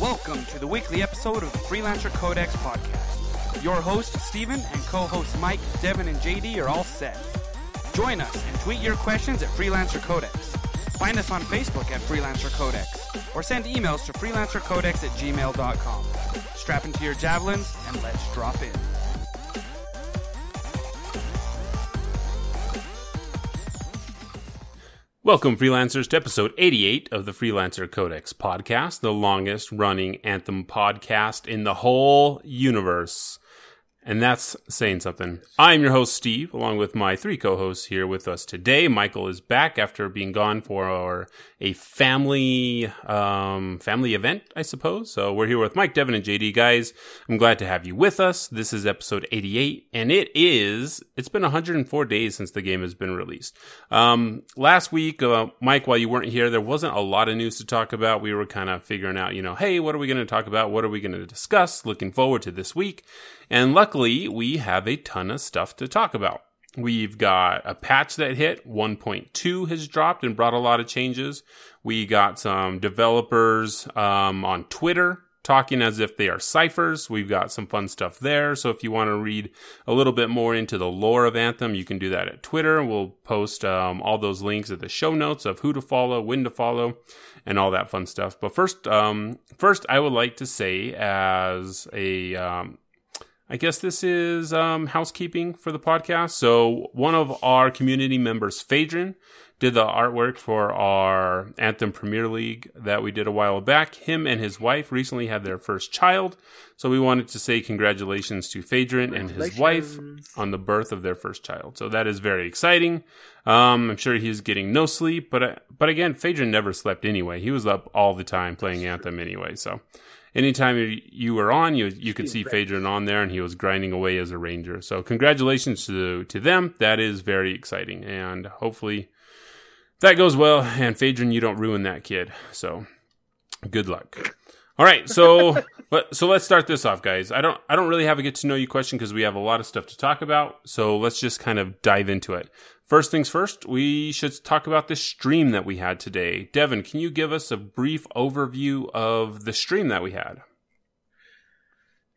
Welcome to the weekly episode of Freelancer Codex podcast. Your host, Steven, and co hosts Mike, Devin, and JD are all set. Join us and tweet your questions at Freelancer Codex. Find us on Facebook at Freelancer Codex or send emails to freelancercodex at gmail.com. Strap into your javelins and let's drop in. Welcome, freelancers, to episode 88 of the Freelancer Codex podcast, the longest running Anthem podcast in the whole universe. And that's saying something. I'm your host, Steve, along with my three co hosts here with us today. Michael is back after being gone for our, a family um, family event, I suppose. So we're here with Mike, Devin, and JD. Guys, I'm glad to have you with us. This is episode 88, and it is, it's been 104 days since the game has been released. Um, last week, uh, Mike, while you weren't here, there wasn't a lot of news to talk about. We were kind of figuring out, you know, hey, what are we going to talk about? What are we going to discuss? Looking forward to this week. And luckily, we have a ton of stuff to talk about. We've got a patch that hit 1.2 has dropped and brought a lot of changes. We got some developers um, on Twitter talking as if they are cyphers. We've got some fun stuff there. So if you want to read a little bit more into the lore of Anthem, you can do that at Twitter. We'll post um, all those links at the show notes of who to follow, when to follow, and all that fun stuff. But first, um, first I would like to say as a um, I guess this is um, housekeeping for the podcast. So one of our community members, Phaedron, did the artwork for our Anthem Premier League that we did a while back. Him and his wife recently had their first child. So we wanted to say congratulations to Phaedron and his wife on the birth of their first child. So that is very exciting. Um, I'm sure he's getting no sleep, but, but again, Phaedron never slept anyway. He was up all the time playing Anthem anyway. So anytime you were on, you you could see Phaedron on there, and he was grinding away as a ranger. So congratulations to to them. That is very exciting, and hopefully that goes well. And Phaedron, you don't ruin that kid. So good luck. All right, so let, so let's start this off, guys. I don't I don't really have a get to know you question because we have a lot of stuff to talk about. So let's just kind of dive into it. First things first, we should talk about the stream that we had today. Devin, can you give us a brief overview of the stream that we had?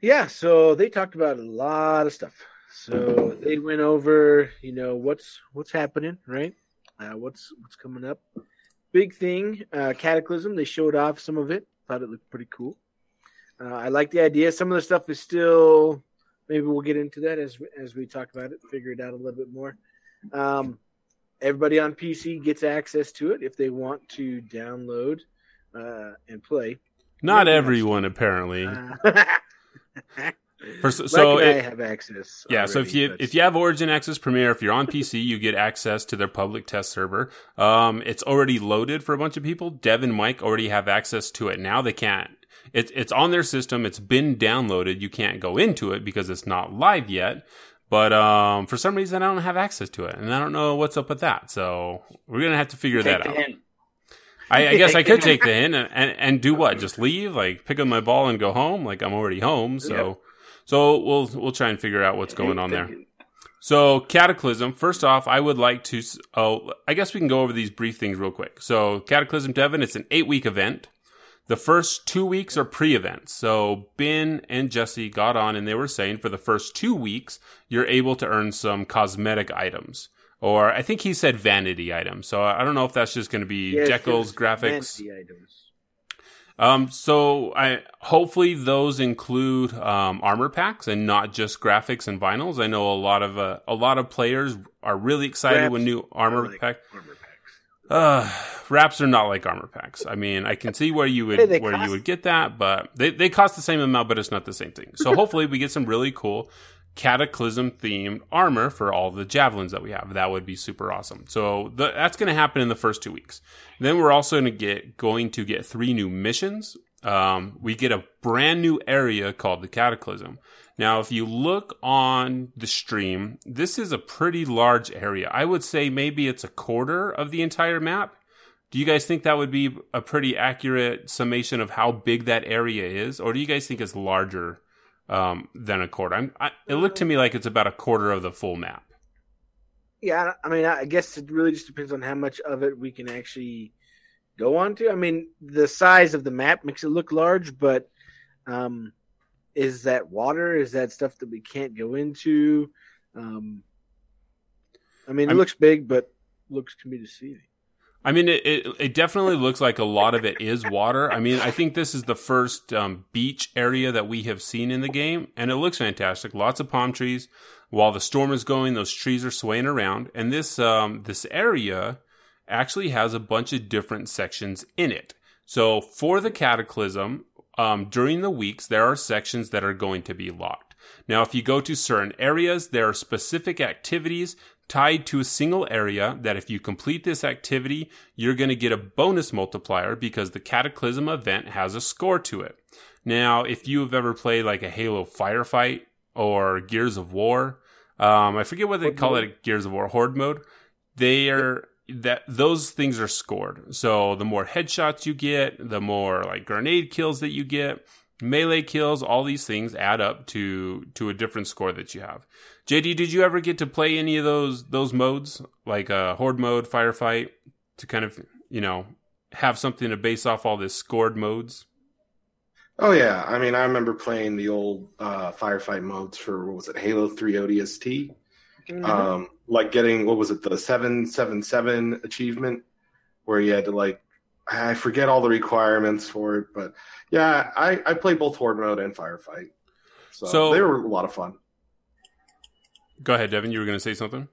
Yeah, so they talked about a lot of stuff. So they went over, you know, what's what's happening, right? Uh, what's what's coming up. Big thing, uh, Cataclysm. They showed off some of it. Thought it looked pretty cool. Uh, I like the idea. Some of the stuff is still. Maybe we'll get into that as as we talk about it, figure it out a little bit more. Um, everybody on PC gets access to it if they want to download uh, and play. Not Maybe everyone, apparently. Uh, For, so it, I have access. Yeah, already, so if you but... if you have Origin Access Premier, if you're on PC, you get access to their public test server. Um, it's already loaded for a bunch of people. Dev and Mike already have access to it now. They can't. It's it's on their system. It's been downloaded. You can't go into it because it's not live yet. But um, for some reason, I don't have access to it, and I don't know what's up with that. So we're gonna have to figure take that out. I, I, guess I could take the hint and, and, and, do what? Just leave, like pick up my ball and go home. Like I'm already home, so yep. so we'll we'll try and figure out what's going on there. So Cataclysm. First off, I would like to. Oh, I guess we can go over these brief things real quick. So Cataclysm, Devin, it's an eight week event. The first two weeks are pre-events. So Ben and Jesse got on and they were saying for the first two weeks, you're able to earn some cosmetic items. Or I think he said vanity items. So I don't know if that's just going to be yeah, Jekyll's graphics. Vanity items. Um, so I hopefully those include um, armor packs and not just graphics and vinyls. I know a lot of uh, a lot of players are really excited when new armor like pack. Armor uh, wraps are not like armor packs. I mean, I can see where you would hey, where cost- you would get that, but they, they cost the same amount, but it's not the same thing. So hopefully we get some really cool cataclysm themed armor for all the javelins that we have. That would be super awesome. So the, that's going to happen in the first two weeks. Then we're also going to get going to get three new missions. Um, we get a brand new area called the Cataclysm. Now, if you look on the stream, this is a pretty large area. I would say maybe it's a quarter of the entire map. Do you guys think that would be a pretty accurate summation of how big that area is, or do you guys think it's larger um, than a quarter? I, it looked to me like it's about a quarter of the full map. Yeah, I mean, I guess it really just depends on how much of it we can actually go on to? I mean, the size of the map makes it look large, but um, is that water? Is that stuff that we can't go into? Um, I mean, it I'm- looks big, but looks can be deceiving. I mean, it, it it definitely looks like a lot of it is water. I mean, I think this is the first um, beach area that we have seen in the game, and it looks fantastic. Lots of palm trees. While the storm is going, those trees are swaying around, and this um, this area actually has a bunch of different sections in it. So for the cataclysm, um, during the weeks, there are sections that are going to be locked. Now, if you go to certain areas, there are specific activities tied to a single area that if you complete this activity, you're going to get a bonus multiplier because the Cataclysm event has a score to it. Now, if you have ever played like a Halo firefight or Gears of War, um, I forget what they Horde call mode? it, Gears of War Horde mode. They are that those things are scored. So the more headshots you get, the more like grenade kills that you get, melee kills, all these things add up to to a different score that you have. JD, did you ever get to play any of those those modes like uh, horde mode, firefight, to kind of you know have something to base off all this scored modes? Oh yeah, I mean, I remember playing the old uh, firefight modes for what was it, Halo Three ODST. Mm-hmm. Um, like getting what was it, the seven seven seven achievement, where you had to like, I forget all the requirements for it, but yeah, I I played both horde mode and firefight, so, So- they were a lot of fun. Go ahead, Devin. You were going to say something.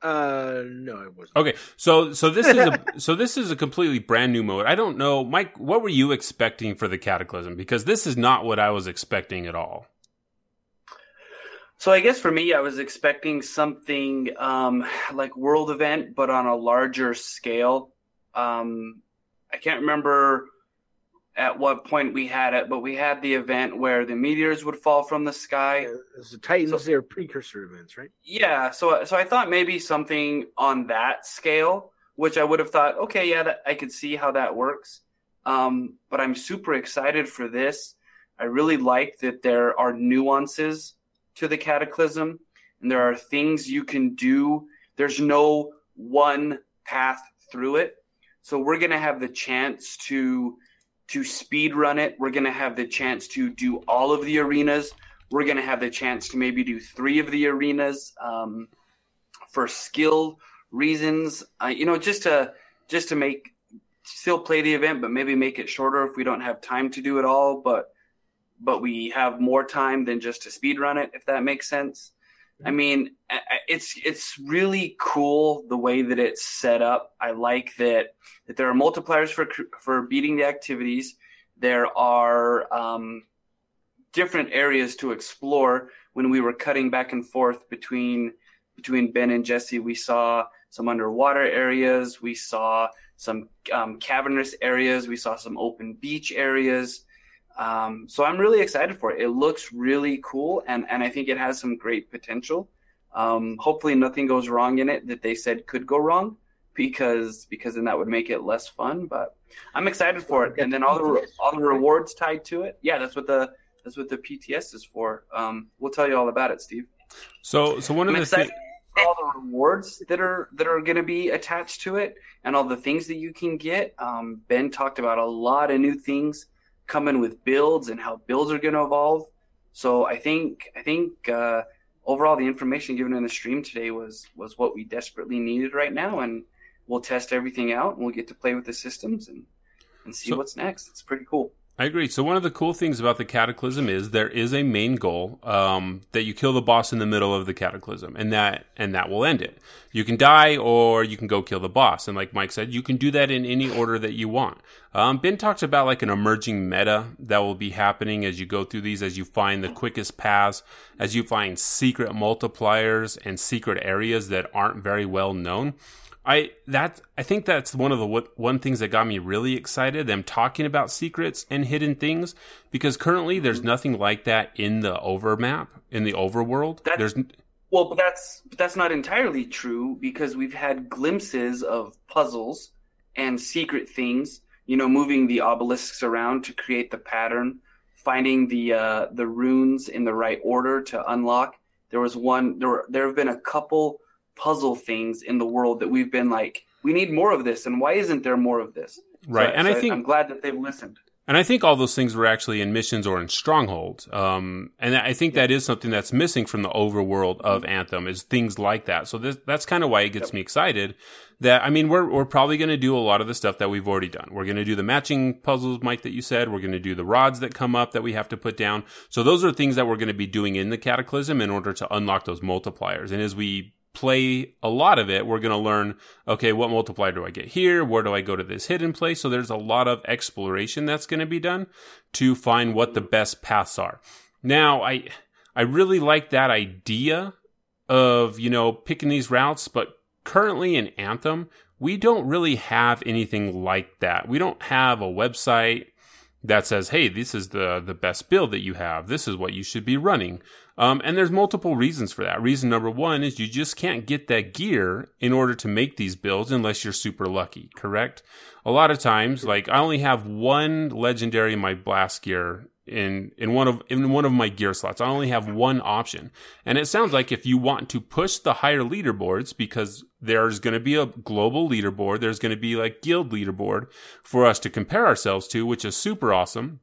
Uh, no, it wasn't. Okay, so so this is a so this is a completely brand new mode. I don't know, Mike. What were you expecting for the Cataclysm? Because this is not what I was expecting at all. So I guess for me, I was expecting something um, like World Event, but on a larger scale. Um, I can't remember at what point we had it, but we had the event where the meteors would fall from the sky. It's the Titans, So- they're precursor events, right? Yeah, so so I thought maybe something on that scale, which I would have thought, okay, yeah, that, I could see how that works. Um, but I'm super excited for this. I really like that there are nuances to the cataclysm, and there are things you can do. There's no one path through it, so we're gonna have the chance to to speed run it. We're gonna have the chance to do all of the arenas we're going to have the chance to maybe do three of the arenas um, for skill reasons uh, you know just to just to make still play the event but maybe make it shorter if we don't have time to do it all but but we have more time than just to speed run it if that makes sense. I mean it's it's really cool the way that it's set up. I like that that there are multipliers for for beating the activities. There are um, different areas to explore. When we were cutting back and forth between between Ben and Jesse, we saw some underwater areas, we saw some um, cavernous areas, we saw some open beach areas. Um, so I'm really excited for it. It looks really cool, and and I think it has some great potential. Um, hopefully, nothing goes wrong in it that they said could go wrong, because because then that would make it less fun. But I'm excited for it, and then all the all the rewards tied to it. Yeah, that's what the that's what the PTS is for. Um, we'll tell you all about it, Steve. So so one of I'm the things. all the rewards that are that are going to be attached to it, and all the things that you can get. Um, ben talked about a lot of new things coming with builds and how builds are going to evolve. So I think I think uh, overall the information given in the stream today was was what we desperately needed right now, and we'll test everything out and we'll get to play with the systems and and see So- what's next. It's pretty cool. I agree. So one of the cool things about the Cataclysm is there is a main goal um, that you kill the boss in the middle of the Cataclysm, and that and that will end it. You can die, or you can go kill the boss. And like Mike said, you can do that in any order that you want. Um, ben talked about like an emerging meta that will be happening as you go through these, as you find the quickest paths, as you find secret multipliers and secret areas that aren't very well known. I that I think that's one of the one things that got me really excited. Them talking about secrets and hidden things because currently there's nothing like that in the overmap in the overworld. That- there's Well, but that's that's not entirely true because we've had glimpses of puzzles and secret things. You know, moving the obelisks around to create the pattern, finding the uh, the runes in the right order to unlock. There was one. There were, there have been a couple puzzle things in the world that we've been like we need more of this, and why isn't there more of this? Right, So- and so I think I'm glad that they've listened. And I think all those things were actually in missions or in strongholds. Um, and I think that is something that's missing from the overworld of Anthem is things like that. So this, that's kind of why it gets me excited that, I mean, we're, we're probably going to do a lot of the stuff that we've already done. We're going to do the matching puzzles, Mike, that you said. We're going to do the rods that come up that we have to put down. So those are things that we're going to be doing in the cataclysm in order to unlock those multipliers. And as we play a lot of it, we're going to learn, okay, what multiplier do I get here? Where do I go to this hidden place? So there's a lot of exploration that's going to be done to find what the best paths are. Now, I, I really like that idea of, you know, picking these routes, but currently in Anthem, we don't really have anything like that. We don't have a website that says, "Hey, this is the the best build that you have. This is what you should be running." Um, and there's multiple reasons for that. Reason number one is you just can't get that gear in order to make these builds unless you're super lucky. Correct? A lot of times, like I only have one legendary in my blast gear in in one of in one of my gear slots. I only have one option. And it sounds like if you want to push the higher leaderboards because there's going to be a global leaderboard, there's going to be like guild leaderboard for us to compare ourselves to, which is super awesome.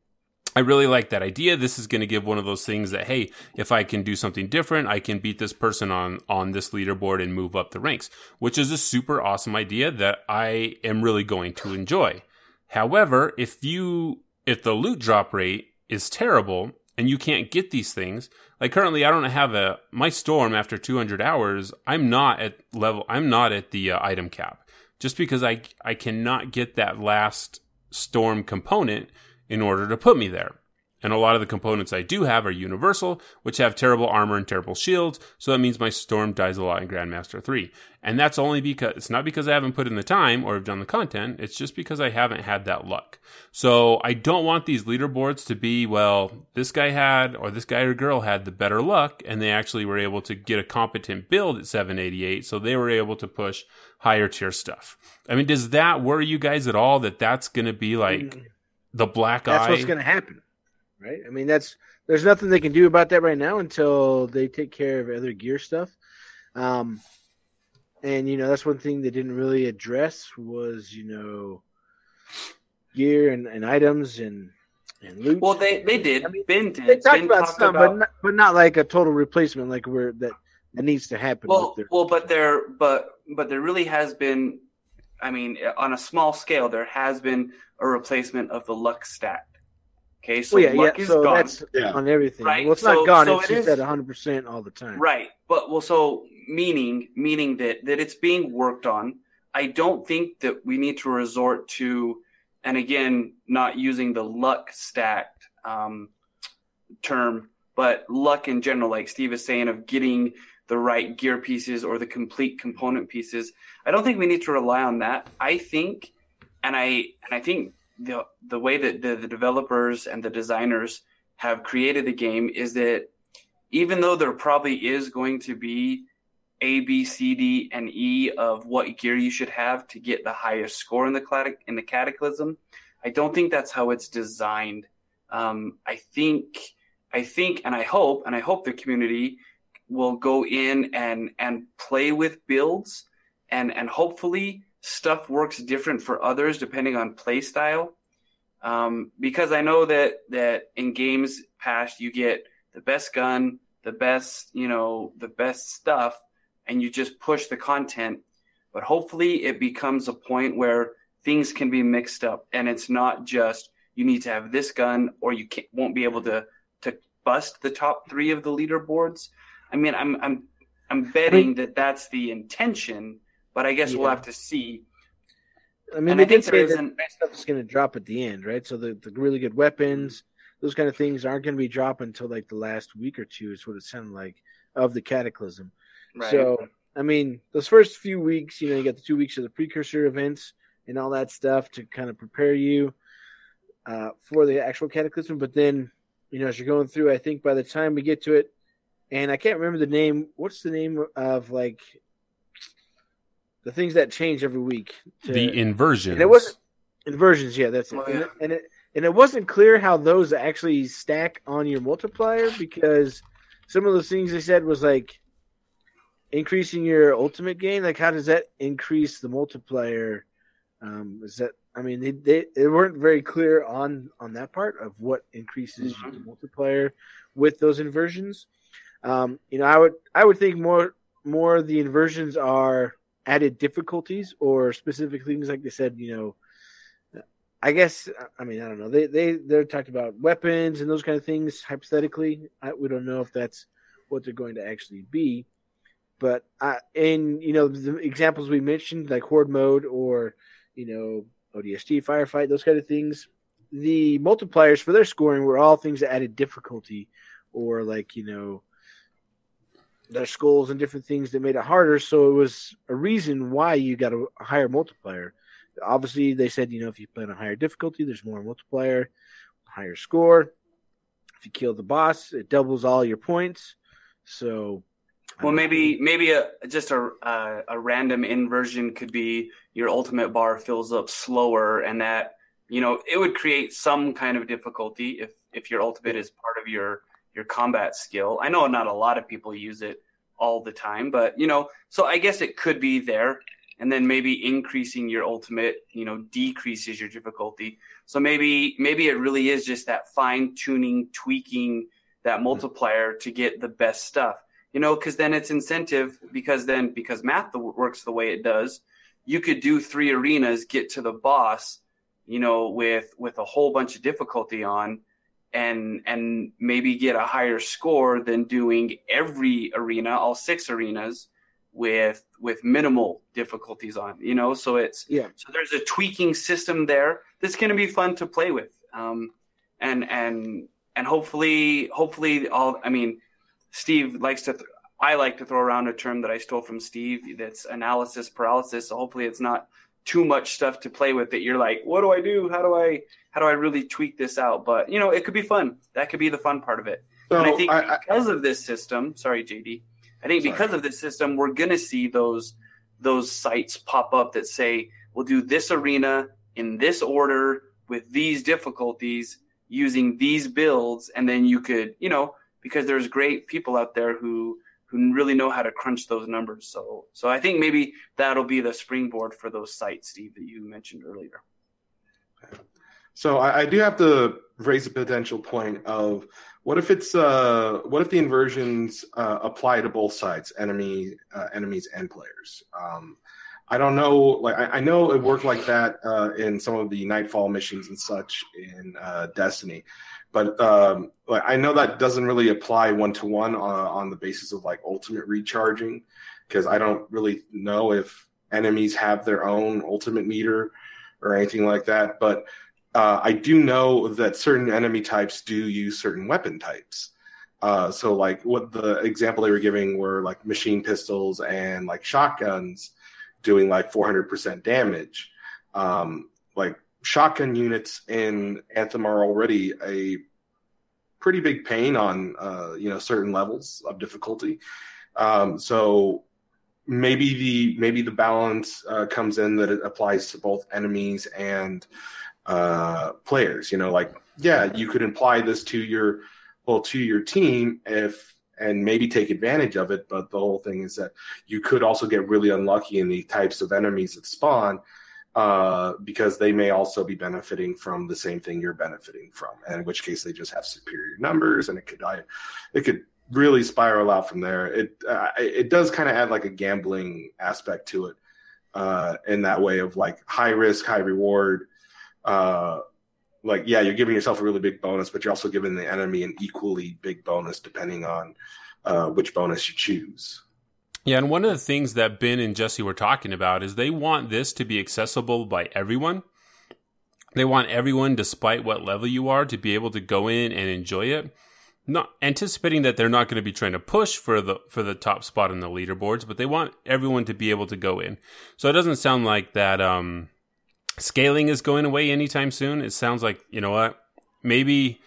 I really like that idea. This is going to give one of those things that, hey, if I can do something different, I can beat this person on, on this leaderboard and move up the ranks, which is a super awesome idea that I am really going to enjoy. However, if you, if the loot drop rate is terrible and you can't get these things, like currently I don't have a, my storm after 200 hours, I'm not at level, I'm not at the uh, item cap just because I, I cannot get that last storm component in order to put me there. And a lot of the components I do have are universal, which have terrible armor and terrible shields. So that means my storm dies a lot in Grandmaster 3. And that's only because, it's not because I haven't put in the time or have done the content. It's just because I haven't had that luck. So I don't want these leaderboards to be, well, this guy had, or this guy or girl had the better luck, and they actually were able to get a competent build at 788. So they were able to push higher tier stuff. I mean, does that worry you guys at all that that's going to be like mm. The black. That's eye? what's going to happen, right? I mean, that's there's nothing they can do about that right now until they take care of other gear stuff. Um, and you know, that's one thing they didn't really address was you know gear and, and items and and loot. Well, they they did. I mean, ben did. they talked ben about talked some, about- but not, but not like a total replacement, like where that that needs to happen. well, with their, well, but there, but but there really has been. I mean, on a small scale, there has been a replacement of the luck stat. Okay, so well, yeah, luck yeah. is So gone. that's Yeah. on everything. Right, Well, it's so- not gone. so it's it just is- at 100 percent all the time. Right, but well, so meaning meaning that that it's being worked on. I don't think that we need to resort to, and again, not using the luck stacked um, term, but luck in general, like Steve is saying, of getting the right gear pieces or the complete component pieces. I don't think we need to rely on that. I think, and I and I think the the way that the, the developers and the designers have created the game is that even though there probably is going to be A, B, C, D, and E of what gear you should have to get the highest score in the in the Cataclysm, I don't think that's how it's designed. Um, I think, I think, and I hope, and I hope the community will go in and and play with builds, and and hopefully stuff works different for others depending on play style. Um, because I know that that in games past you get the best gun, the best, you know, the best stuff, and you just push the content. But hopefully it becomes a point where things can be mixed up and it's not just you need to have this gun or you won't be able to to bust the top three of the leaderboards. I mean, I'm I'm I'm betting that that's the intention, but I guess we'll have to see. I mean, And I think there isn't- stuff is going to drop at the end, right? So the, the really good weapons, those kind of things aren't going to be dropping until like the last week or two, is what it sounded like of the Cataclysm. Right. So, I mean, those first few weeks, you know, you got the two weeks of the precursor events and all that stuff to kind of prepare you uh, for the actual Cataclysm. But then, you know, as you're going through, I think by the time we get to it, and I can't remember the name. What's the name of like the things that change every week? to- the inversions. and it wasn't inversions. Yeah, that's it. Oh, And, it and it and it wasn't clear how those actually stack on your multiplier because some of those things they said was like increasing your ultimate gain, like how does that increase the multiplier? Um, is that I mean they, they they weren't very clear on on that part of what increases Mhm. the multiplayer with those inversions. Um, you know, I would I would think more more the inversions are added difficulties or specific things like they said. You know, I guess I mean I don't know. They they they're talked about weapons and those kind of things hypothetically. I, we don't know if that's what they're going to actually be. But I, in you know the examples we mentioned, like horde mode or you know ODST firefight, those kind of things, the multipliers for their scoring were all things that added difficulty, or like you know their skulls and different things that made it harder. So it was a reason why you got a, higher multiplier. Obviously, they said you know if you play on a higher difficulty, there's more multiplier, higher score. If you kill the boss, it doubles all your points. So Well, maybe maybe a just a a, a random inversion could be your ultimate bar fills up slower, and that you know it would create some kind of difficulty if if your ultimate is part of your your combat skill. I know not a lot of people use it all the time, but you know, so I guess it could be there, and then maybe increasing your ultimate, you know, decreases your difficulty. So maybe maybe it really is just that fine tuning, tweaking that mm-hmm. multiplier to get the best stuff you know, because then it's incentive because then because math the, works the way it does, you could do three arenas, get to the boss, you know, with with a whole bunch of difficulty on, and and maybe get a higher score than doing every arena, all six arenas, with with minimal difficulties on, you know. So it's Yeah. so there's a tweaking system there that's going to be fun to play with, um, and and and hopefully hopefully all I mean Steve likes to. Th- I like to throw around a term that I stole from Steve. That's analysis paralysis. So hopefully, it's not too much stuff to play with. That you're like, what do I do? How do I? How do I really tweak this out? But you know, it could be fun. That could be the fun part of it. So and I think I, I, because of this system, sorry, JD. I think Sorry. because of this system, we're gonna see those those sites pop up that say we'll do this arena in this order with these difficulties using these builds, and then you could, you know, because there's great people out there who really know how to crunch those numbers. So so I think maybe that'll be the springboard for those sites, Steve, that you mentioned earlier. So I, I do have to raise a potential point of what if it's uh what if the inversions uh, apply to both sides, enemy uh, enemies and players. Um, I don't know. Like I, I know it worked like that uh, in some of the Nightfall missions and such in uh, Destiny, but um, like I know that doesn't really apply one to one on the basis of like ultimate recharging, because I don't really know if enemies have their own ultimate meter or anything like that. But uh, I do know that certain enemy types do use certain weapon types. Uh, so, like what the example they were giving were like machine pistols and like shotguns doing like 400% damage. Um, like shotgun units in Anthem are already a pretty big pain on uh, you know certain levels of difficulty. Um, so maybe the maybe the balance uh, comes in that it applies to both enemies and uh, players. You know, like yeah, you could imply this to your well to your team if and maybe take advantage of it. But the whole thing is that you could also get really unlucky in the types of enemies that spawn. Uh, because they may also be benefiting from the same thing you're benefiting from, and in which case they just have superior numbers, and it could I, it could really spiral out from there. It uh, it does kind of add like a gambling aspect to it, uh, in that way of like high risk, high reward. Uh, like yeah, you're giving yourself a really big bonus, but you're also giving the enemy an equally big bonus depending on uh, which bonus you choose. Yeah, and one of the things that Ben and Jesse were talking about is they want this to be accessible by everyone. They want everyone, despite what level you are, to be able to go in and enjoy it. Not anticipating that they're not going to be trying to push for the for the top spot in the leaderboards, but they want everyone to be able to go in. So it doesn't sound like that um, scaling is going away anytime soon. It sounds like you know what, maybe.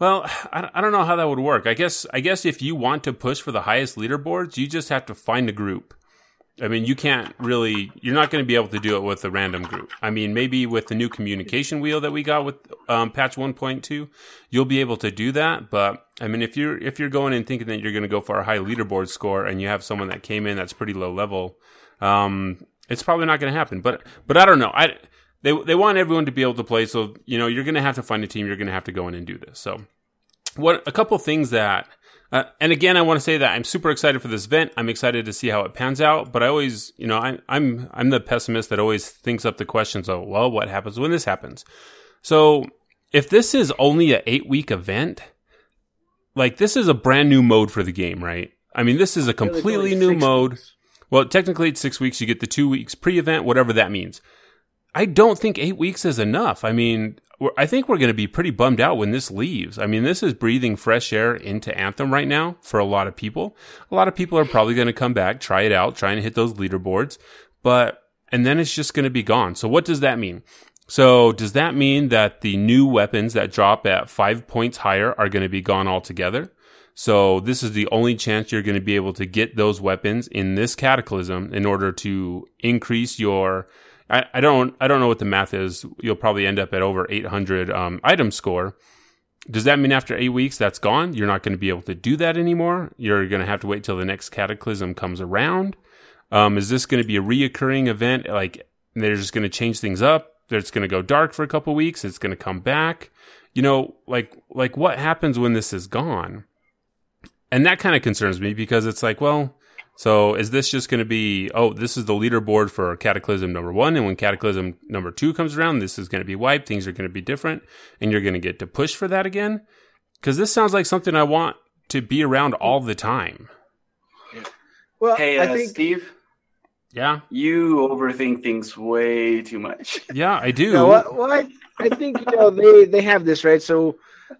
Well, I, I don't know how that would work. I guess I guess if you want to push for the highest leaderboards, you just have to find a group, I mean, you can't really, you're not going to be able to do it with a random group. I mean, maybe with the new communication wheel that we got with um, patch 1.2, you'll be able to do that. But I mean, if you're, if you're going and thinking that you're going to go for a high leaderboard score and you have someone that came in that's pretty low level, um, it's probably not going to happen. But, but I don't know. I, they, they want everyone to be able to play. So, you know, you're going to have to find a team. You're going to have to go in and do this. So what, a couple things that, uh, and again, I want to say that I'm super excited for this event. I'm excited to see how it pans out. But I always, you know, I, I'm I'm the pessimist that always thinks up the questions of, well, what happens when this happens? So if this is only an eight week event, like this is a brand new mode for the game, right? I mean, this is a completely new mode. Weeks. Well, technically, it's six weeks. You get the two weeks pre event, whatever that means. I don't think eight weeks is enough. I mean, I think we're going to be pretty bummed out when this leaves. I mean, this is breathing fresh air into Anthem right now for a lot of people. A lot of people are probably going to come back, try it out, trying to hit those leaderboards, but, and then it's just going to be gone. So what does that mean? So does that mean that the new weapons that drop at five points higher are going to be gone altogether? So this is the only chance you're going to be able to get those weapons in this cataclysm in order to increase your I, I don't I don't know what the math is. You'll probably end up at over 800 um, item score. Does that mean after eight weeks that's gone? You're not going to be able to do that anymore. You're going to have to wait till the next cataclysm comes around. Um, is this going to be a reoccurring event? Like they're just going to change things up. It's going to go dark for a couple weeks. It's going to come back. You know, like like what happens when this is gone? And that kind of concerns me because it's like, well, so is this just going to be, oh, this is the leaderboard for Cataclysm number one. And when Cataclysm number two comes around, this is going to be wiped. Things are going to be different. And you're going to get to push for that again. Cause this sounds like something I want to be around all the time. Well, hey, uh, I think, Steve. Yeah. You overthink things way too much. Yeah, I do. No, well, well I, I think, you know, they, they have this, right? So,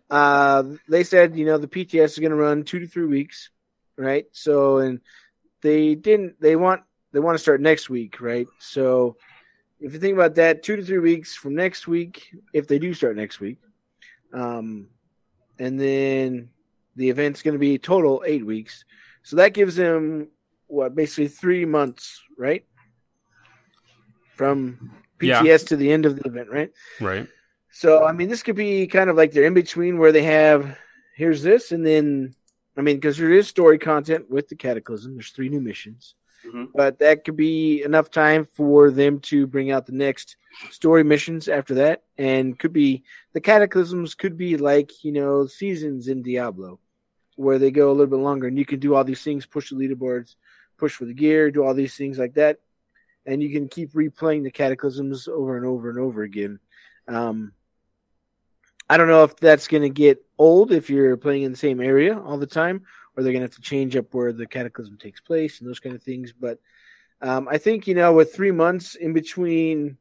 uh, they said, you know, the PTS is going to run two to three weeks, right? So, and, they didn't they want they want to start next week, right? So if you think about that, two to three weeks from next week, if they do start next week, um, and then the event's going to be total eight weeks, so that gives them what basically three months, right? From PTS yeah. to the end of the event, right? Right. So I mean, this could be kind of like they're in between where they have here's this, and then I mean, because there is story content with the Cataclysm. There's three new missions, mm-hmm. but that could be enough time for them to bring out the next story missions after that, and could be the Cataclysms could be like you know seasons in Diablo, where they go a little bit longer, and you can do all these things, push the leaderboards, push for the gear, do all these things like that, and you can keep replaying the Cataclysms over and over and over again. Um, I don't know if that's going to get old if you're playing in the same area all the time, or they're going to have to change up where the cataclysm takes place and those kind of things. But um, I think you know, with three months in between,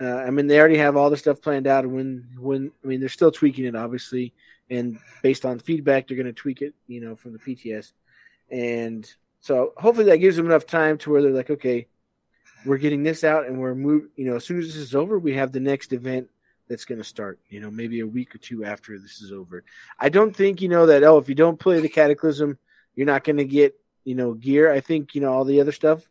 uh, I mean, they already have all the stuff planned out. When when I mean, they're still tweaking it, obviously, and based on feedback, they're going to tweak it, you know, from the PTS, and so hopefully that gives them enough time to where they're like, okay, we're getting this out, and we're move. You know, as soon as this is over, we have the next event that's going to start, you know, maybe a week or two after this is over. I don't think, you know, that, oh, if you don't play the Cataclysm, you're not going to get, you know, gear. I think, you know, all the other stuff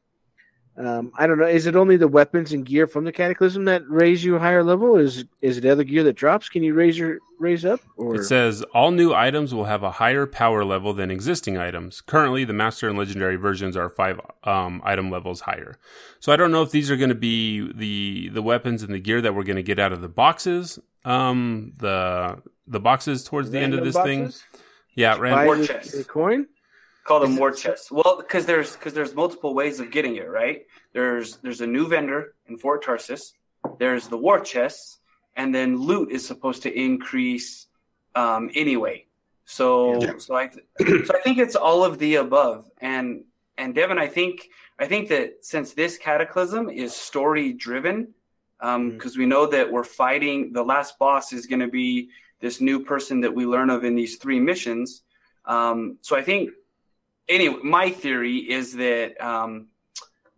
um, I don't know. Is it only the weapons and gear from the Cataclysm that raise you higher level? Is is it other gear that drops? Can you raise your raise up? Or? It says all new items will have a higher power level than existing items. Currently, the Master and Legendary versions are five um, item levels higher. So I don't know if these are going to be the the weapons and the gear that we're going to get out of the boxes. Um, the the boxes towards random the end of this boxes? thing. Yeah, random. The coin. Call them war chests. Well, because there's because there's multiple ways of getting it, right? There's there's a new vendor in Fort Tarsis. There's the war chests, and then loot is supposed to increase um, anyway. So yeah. so I so I think it's all of the above. And and Devin, I think I think that since this cataclysm is story driven, because um, mm-hmm. we know that we're fighting the last boss is going to be this new person that we learn of in these three missions. Um, so I think anyway, my theory is that um,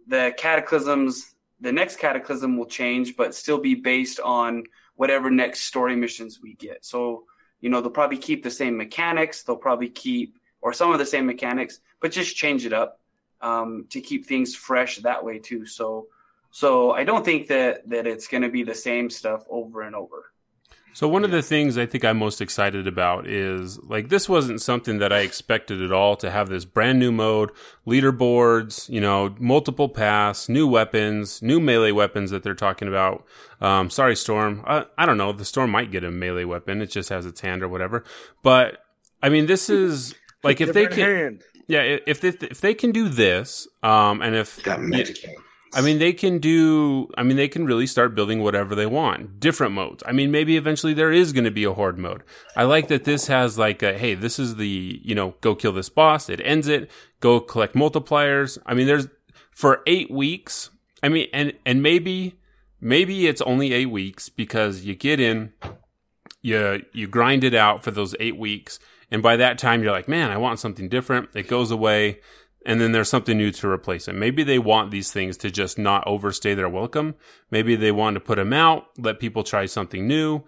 the cataclysms, the next cataclysm will change, but still be based on whatever next story missions we get. So, you know, they'll probably keep the same mechanics. They'll probably keep, or some of the same mechanics, but just change it up. um, to keep things fresh that way too. So, so I don't think that that it's going to be the same stuff over and over. So one of the things I think I'm most excited about is like this wasn't something that I expected at all to have this brand new mode, leaderboards, you know, multiple pass, new weapons, new melee weapons that they're talking about. Um, sorry, Storm. I, I don't know. The Storm might get a melee weapon. It just has its hand or whatever. But I mean, this is like if they can, hand. yeah, if they, if they can do this, um, and if Got magic hands. I mean, they can do, I mean, they can really start building whatever they want. Different modes. I mean, maybe eventually there is going to be a horde mode. I like that this has like a, hey, this is the, you know, go kill this boss. It ends it. Go collect multipliers. I mean, there's, for eight weeks, I mean, and, and maybe, maybe it's only eight weeks because you get in, you, you grind it out for those eight weeks. And by that time, you're like, man, I want something different. It goes away and then there's something new to replace it. Maybe they want these things to just not overstay their welcome. Maybe they want to put them out, let people try something new.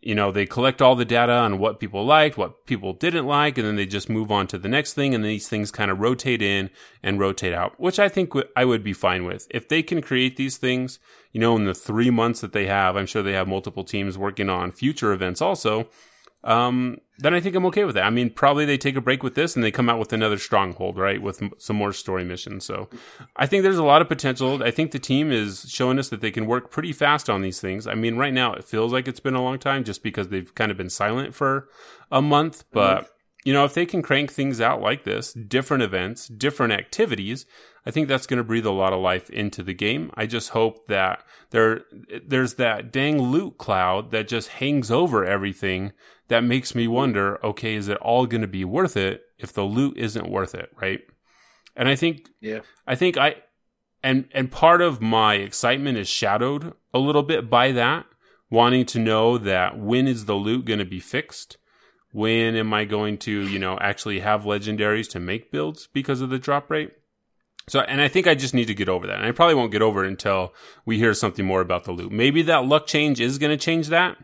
You know, they collect all the data on what people liked, what people didn't like, and then they just move on to the next thing. And these things kind of rotate in and rotate out, which I think w- I would be fine with. If they can create these things, you know, in the three months that they have, I'm sure they have multiple teams working on future events also um, then I think I'm okay with that. I mean, probably they take a break with this and they come out with another stronghold, right? With m- some more story missions. So I think there's a lot of potential. I think the team is showing us that they can work pretty fast on these things. I mean, right now it feels like it's been a long time just because they've kind of been silent for a month, but you know, if they can crank things out like this, different events, different activities, I think that's going to breathe a lot of life into the game. I just hope that there, there's that dang loot cloud that just hangs over everything that makes me wonder, okay, is it all going to be worth it if the loot isn't worth it, right? And I think, Yeah. I think I, and, and part of my excitement is shadowed a little bit by that, wanting to know that when is the loot going to be fixed? When am I going to, you know, actually have legendaries to make builds because of the drop rate? So, and I think I just need to get over that. And I probably won't get over it until we hear something more about the loot. Maybe that luck change is going to change that.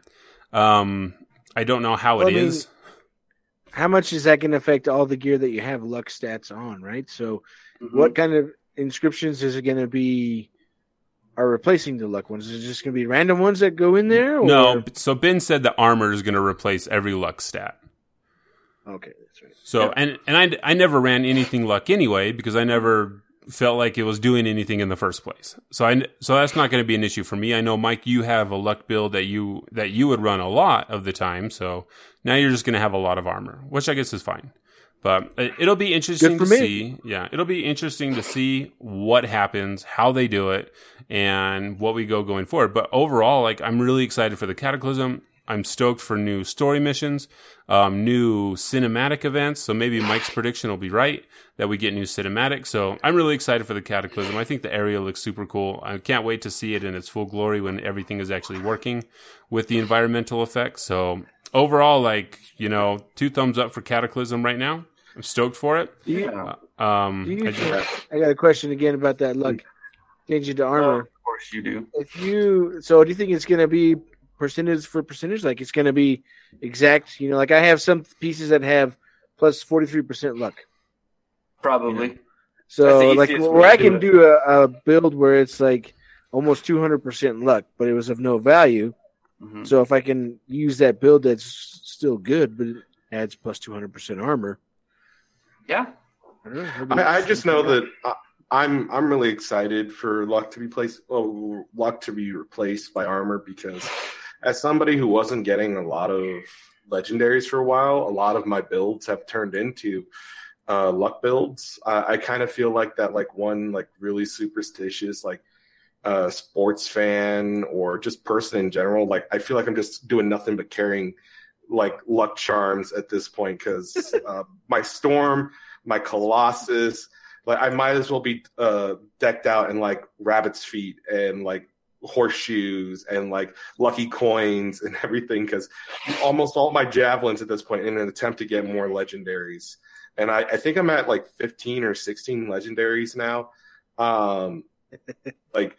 Um, I don't know how Well, it I mean, is. How much is that going to affect all the gear that you have luck stats on, right? So, Mhm. what kind of inscriptions is it going to be? Are replacing the luck ones? Is it just going to be random ones that go in there? Or? No, so Ben said the armor is going to replace every luck stat. Okay, that's right. So, and, and I, I never ran anything luck anyway because I never felt like it was doing anything in the first place. So I, so that's not going to be an issue for me. I know Mike, you have a luck build that you, that you would run a lot of the time. So now you're just going to have a lot of armor, which I guess is fine. But it- it'll be interesting to me. see. Yeah, it'll be interesting to see what happens, how they do it, and what we go going forward. But overall, like I'm really excited for the Cataclysm. I'm stoked for new story missions, um, new cinematic events. So maybe Mike's prediction will be right that we get new cinematic. So I'm really excited for the Cataclysm. I think the area looks super cool. I can't wait to see it in its full glory when everything is actually working with the environmental effects. So overall, like, you know, two thumbs up for Cataclysm right now. I'm stoked for it. Do you, Yeah. Um, do you I just- I got a question again about that luck. Change it to armor. of course you do. If you so, do you think it's going to be percentage for percentage? Like it's going to be exact? You know, like I have some pieces that have plus forty three percent luck. Probably. That's So like where I to do can it. do a, a build where it's like almost two hundred percent luck, but it was of no value. Mhm. So if I can use that build that's still good, but it adds plus two hundred percent armor. Yeah. I, know, I, I just know that I, I'm I'm really excited for luck to be placed, oh, luck to be replaced by armor because as somebody who wasn't getting a lot of legendaries for a while, a lot of my builds have turned into uh, luck builds. I, I kind of feel like that, like one like really superstitious like uh, sports fan or just person in general. Like I feel like I'm just doing nothing but carrying like luck charms at this point because uh, my storm, my colossus, like I might as well be uh, decked out in like rabbit's feet and like horseshoes and like lucky coins and everything because almost all my javelins at this point in an attempt to get more legendaries. And I, I think i'm at like 15 or 16 legendaries now. Um like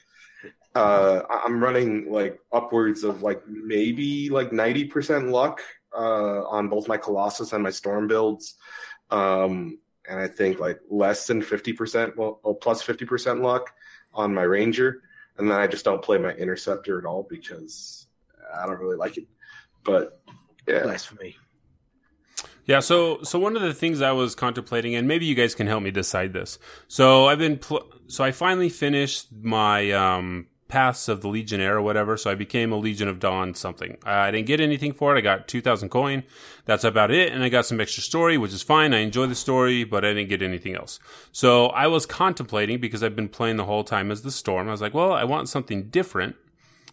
uh i'm running like upwards of like maybe like 90% luck uh on both my colossus and my storm builds. Um and I think like less than fifty percent, well, well, plus fifty percent luck on my ranger, and then I just don't play my interceptor at all because I don't really like it. But yeah, Blasphemy. Yeah, so so one of the things I was contemplating, and maybe you guys can help me decide this. So I've been pl- so I finally finished my um, Paths of the Legionnaire or whatever. So I became a Legion of Dawn something. I didn't get anything for it. I got two thousand coin. That's about it, and I got some extra story, which is fine. I enjoy the story, but I didn't get anything else. So I was contemplating because I've been playing the whole time as the Storm. I was like, well, I want something different.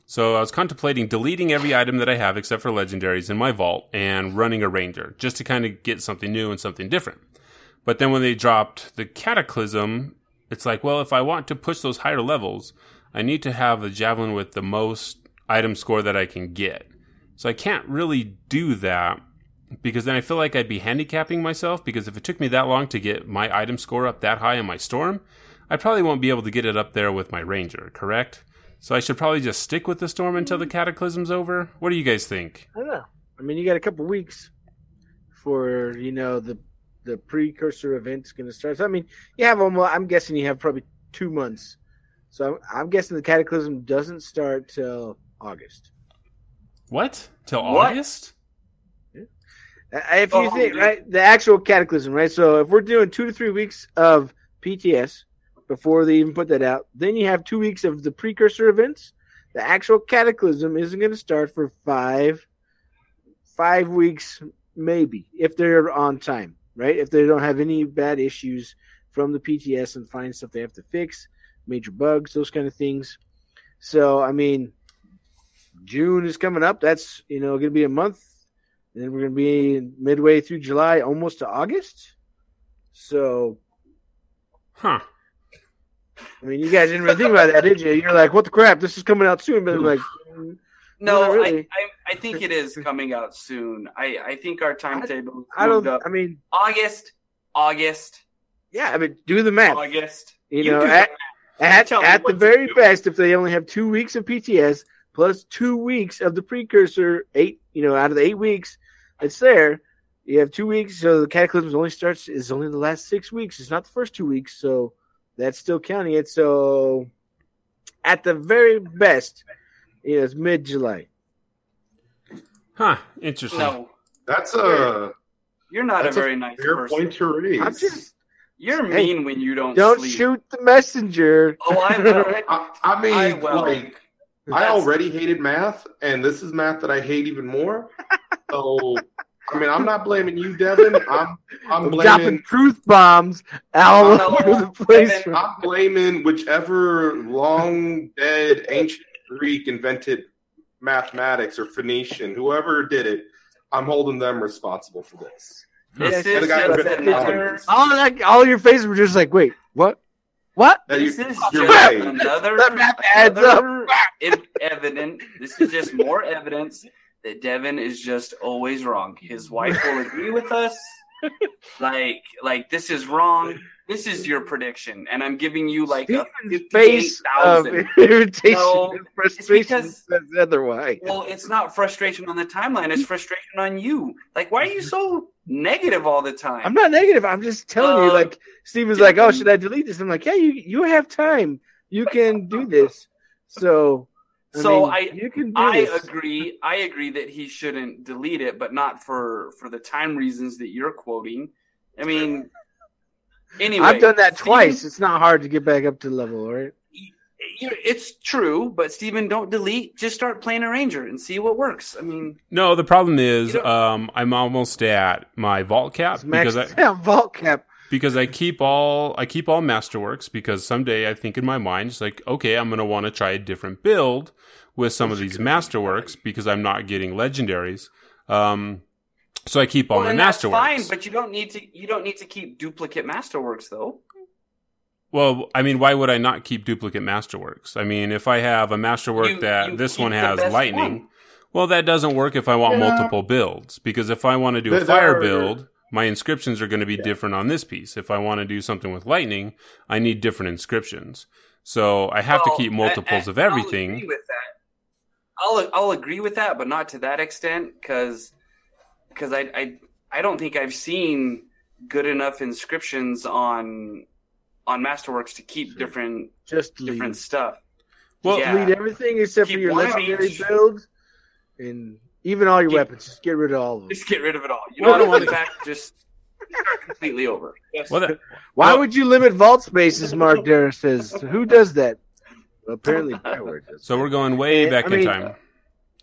So I was contemplating deleting every item that I have except for legendaries in my vault and running a ranger just to kind of get something new and something different. But then when they dropped the cataclysm, it's like, well, if I want to push those higher levels, I need to have the javelin with the most item score that I can get. So I can't really do that because then I feel like I'd be handicapping myself because if it took me that long to get my item score up that high in my storm, I probably won't be able to get it up there with my ranger, correct? So I should probably just stick with the storm until the mm-hmm. cataclysm's over. What do you guys think? I don't know. I mean, you got a couple weeks for you know the the precursor event's going to start. So, I mean, you have almost. I'm guessing you have probably two months. So I'm, I'm guessing the cataclysm doesn't start till August. What? Till What? August? Uh, If you Oh, think dude. right, the actual cataclysm, right? So if we're doing two to three weeks of PTS before they even put that out, then you have two weeks of the precursor events. The actual cataclysm isn't going to start for five, five weeks maybe if they're on time, right? If they don't have any bad issues from the PTS and find stuff they have to fix, major bugs, those kind of things. So I mean, June is coming up. That's you know going to be a month and then we're going to be midway through July, almost to August. So, Huh. I mean, you guys didn't really think about that, did you? You're like, what the crap? This is coming out soon. But I'm like, No, Not I, really. I, I think it is coming out soon. I, I think our timetable is I don't, up. I mean, August, August, yeah, I mean, do the math. August. You know, do the at- At, tell me at the very do. best, if they only have two weeks of PTS plus two weeks of the precursor, eight, you know, out of the eight weeks it's there, you have two weeks. So the cataclysm only starts is only the last six weeks. It's not the first two weeks, so that's still counting it. So at the very best, you know, it's mid July. Huh. Interesting. No, that's a you're not a that's a very nice fair person. point to raise. I'm just You're Hey, mean when you don't. don't sleep. shoot the messenger. Oh, I will. I, I mean, I will. like I already hated math, and this is math that I hate even more. So, I mean, I'm not blaming you, Devin. I'm I'm dropping truth bombs all No, over the place. Devin, I'm blaming whichever long dead ancient Greek invented mathematics or Phoenician, whoever did it. I'm holding them responsible for this. This Yeah, is just another. all that, all your faces were just like, wait, what? What? This is you're just another. That math adds up. another ev- evident. This is just more evidence that Devin is just always wrong. His wife will agree with us. Like, like this is wrong. This is your prediction, and I'm giving you like a Steven's face of irritation No, and frustration because- says otherwise. Well, it's not frustration on the timeline; it's frustration on you. Like, why are you so negative all the time? I'm not negative. I'm just telling you. Uh, Like Steven's like, oh, should I delete this? I'm like, yeah, you you have time. You can do this. So, I So mean, I- you can do I this. agree. I agree that he shouldn't delete it, but not for for the time reasons that you're quoting. I mean, anyway, I've done that Steven- twice. It's not hard to get back up to the level, right? you- It's true, but Steven, don't delete. Just start playing a ranger and see what works. I mean, No, the problem is um, I'm almost at my vault cap because I yeah, vault cap. because I keep all I keep all masterworks because someday I think in my mind it's like okay I'm gonna want to try a different build with some of these masterworks because I'm not getting legendaries. Um, so I keep all well, my and that's masterworks. fine, but you don't need to. You don't need to keep duplicate masterworks, though. well, I mean, why would I not keep duplicate masterworks? I mean, if I have a masterwork You- that you this one has lightning, one. well, that doesn't work if I want Yeah. multiple builds. Because if I want to do a fire are- build, my inscriptions are going to be different on this piece. If I want to do something with lightning, I need different inscriptions. So I have Well, to keep multiples I- of I- I'll everything. agree with that. I'll I'll agree with that, but not to that extent, because because I, I I don't think I've seen good enough inscriptions on on Masterworks to keep Sure. different Just delete, different stuff. Well, Yeah. delete everything except for your legendary each. build, and even all your Keep- weapons. Just get rid of all of them. Just get rid of it all. You know, don't in wanna- fact, just completely over. Yes. well, that, Why Well- would you limit vault spaces? Mark Dara says. Who does that? Well, apparently, Bioware does. so we're going way eh, back I in mean, time.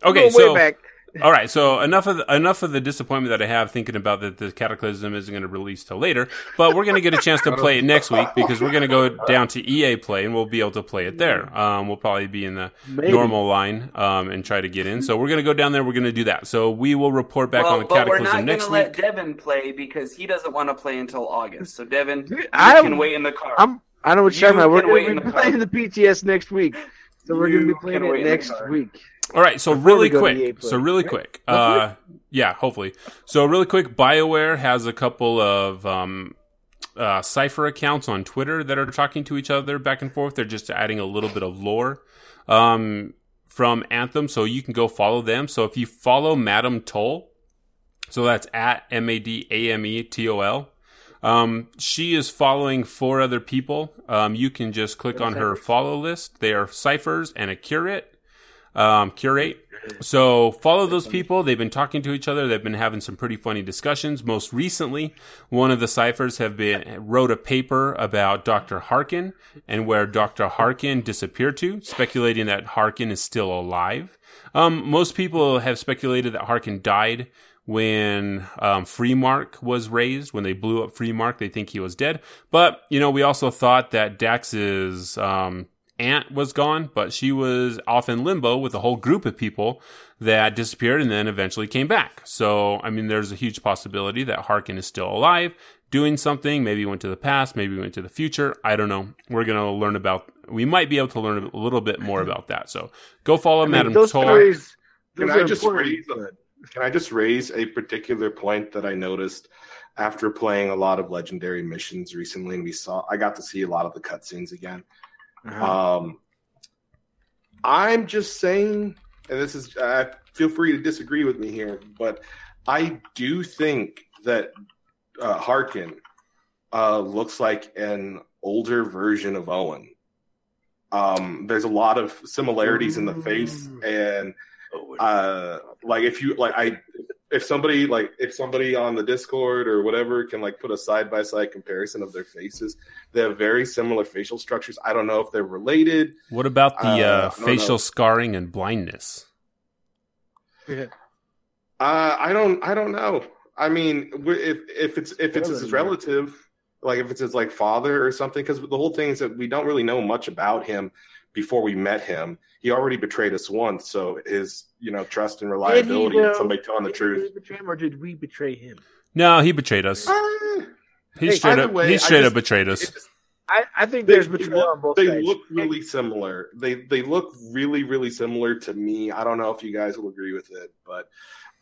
We're Okay, going so way back. All right, so enough of the, enough of the disappointment that I have thinking about that the Cataclysm isn't going to release till later, but we're going to get a chance to play it next week because we're going to go down to EA Play and we'll be able to play it there. Um, we'll probably be in the Maybe. normal line um, and try to get in. So we're going to go down there. We're going to do that. So we will report back well, on the but we're Cataclysm not gonna week. let Devin play because he doesn't want to play until August. So Devin, you I can wait in the car. I'm. I know what you're You talking about. We're going to the be car. playing the PTS next week, so we're going to be playing can wait it next week. All right, so Before really go to EA quick. So really quick. Uh, yeah, hopefully. So really quick. Bioware has a couple of um, uh, cypher accounts on Twitter that are talking to each other back and forth. They're just adding a little bit of lore um, from Anthem, so you can go follow them. So if you follow Madam Toll, so that's at M A D A M E T O L. Um, she is following four other people. Um, you can just click on her follow list. They are cyphers and a curate. Um, curate. So follow those people. They've been talking to each other. They've been having some pretty funny discussions. Most recently, one of the cyphers have been wrote a paper about Dr. Harkin and where Dr. Harkin disappeared to, speculating that Harkin is still alive. Um, most people have speculated that Harkin died when um, Freemark was raised. When they blew up Freemark, they think he was dead. But you know, we also thought that Dax's um, aunt was gone, but she was off in limbo with a whole group of people that disappeared and then eventually came back. So, I mean, there's a huge possibility that Harkin is still alive, doing something. Maybe went to the past, maybe went to the future. I don't know. We're gonna learn about. We might be able to learn a little bit more about that. So, go follow I mean, Madam those Toll. stories. Can I just important, raise a- Can I just raise a particular point that I noticed after playing a lot of legendary missions recently, and we saw I got to see a lot of the cutscenes again. Uh-huh. Um, I'm just saying, and this is uh, feel free to disagree with me here, but I do think that uh, Harkin uh, looks like an older version of Owen. Um, there's a lot of similarities in the face, and uh, like if you like, I if somebody like if somebody on the Discord or whatever can like put a side by side comparison of their faces, they have very similar facial structures. I don't know if they're related. What about the Uh, uh, facial know. scarring and blindness? Yeah. Uh, I don't. I don't know. I mean, if if it's if it's his then, relative, like if it's his like father or something, because the whole thing is that we don't really know much about him before we met him. He already betrayed us once, so his you know trust and reliability in know- somebody telling the Did truth. we betray him or did we betray him? No, he betrayed us. Uh, He Hey, straight up, way, he straight just- up betrayed us. it's- I, I think they, there's they betrayal on both they sides. look really similar. They they look really really similar to me. I don't know if you guys will agree with it, but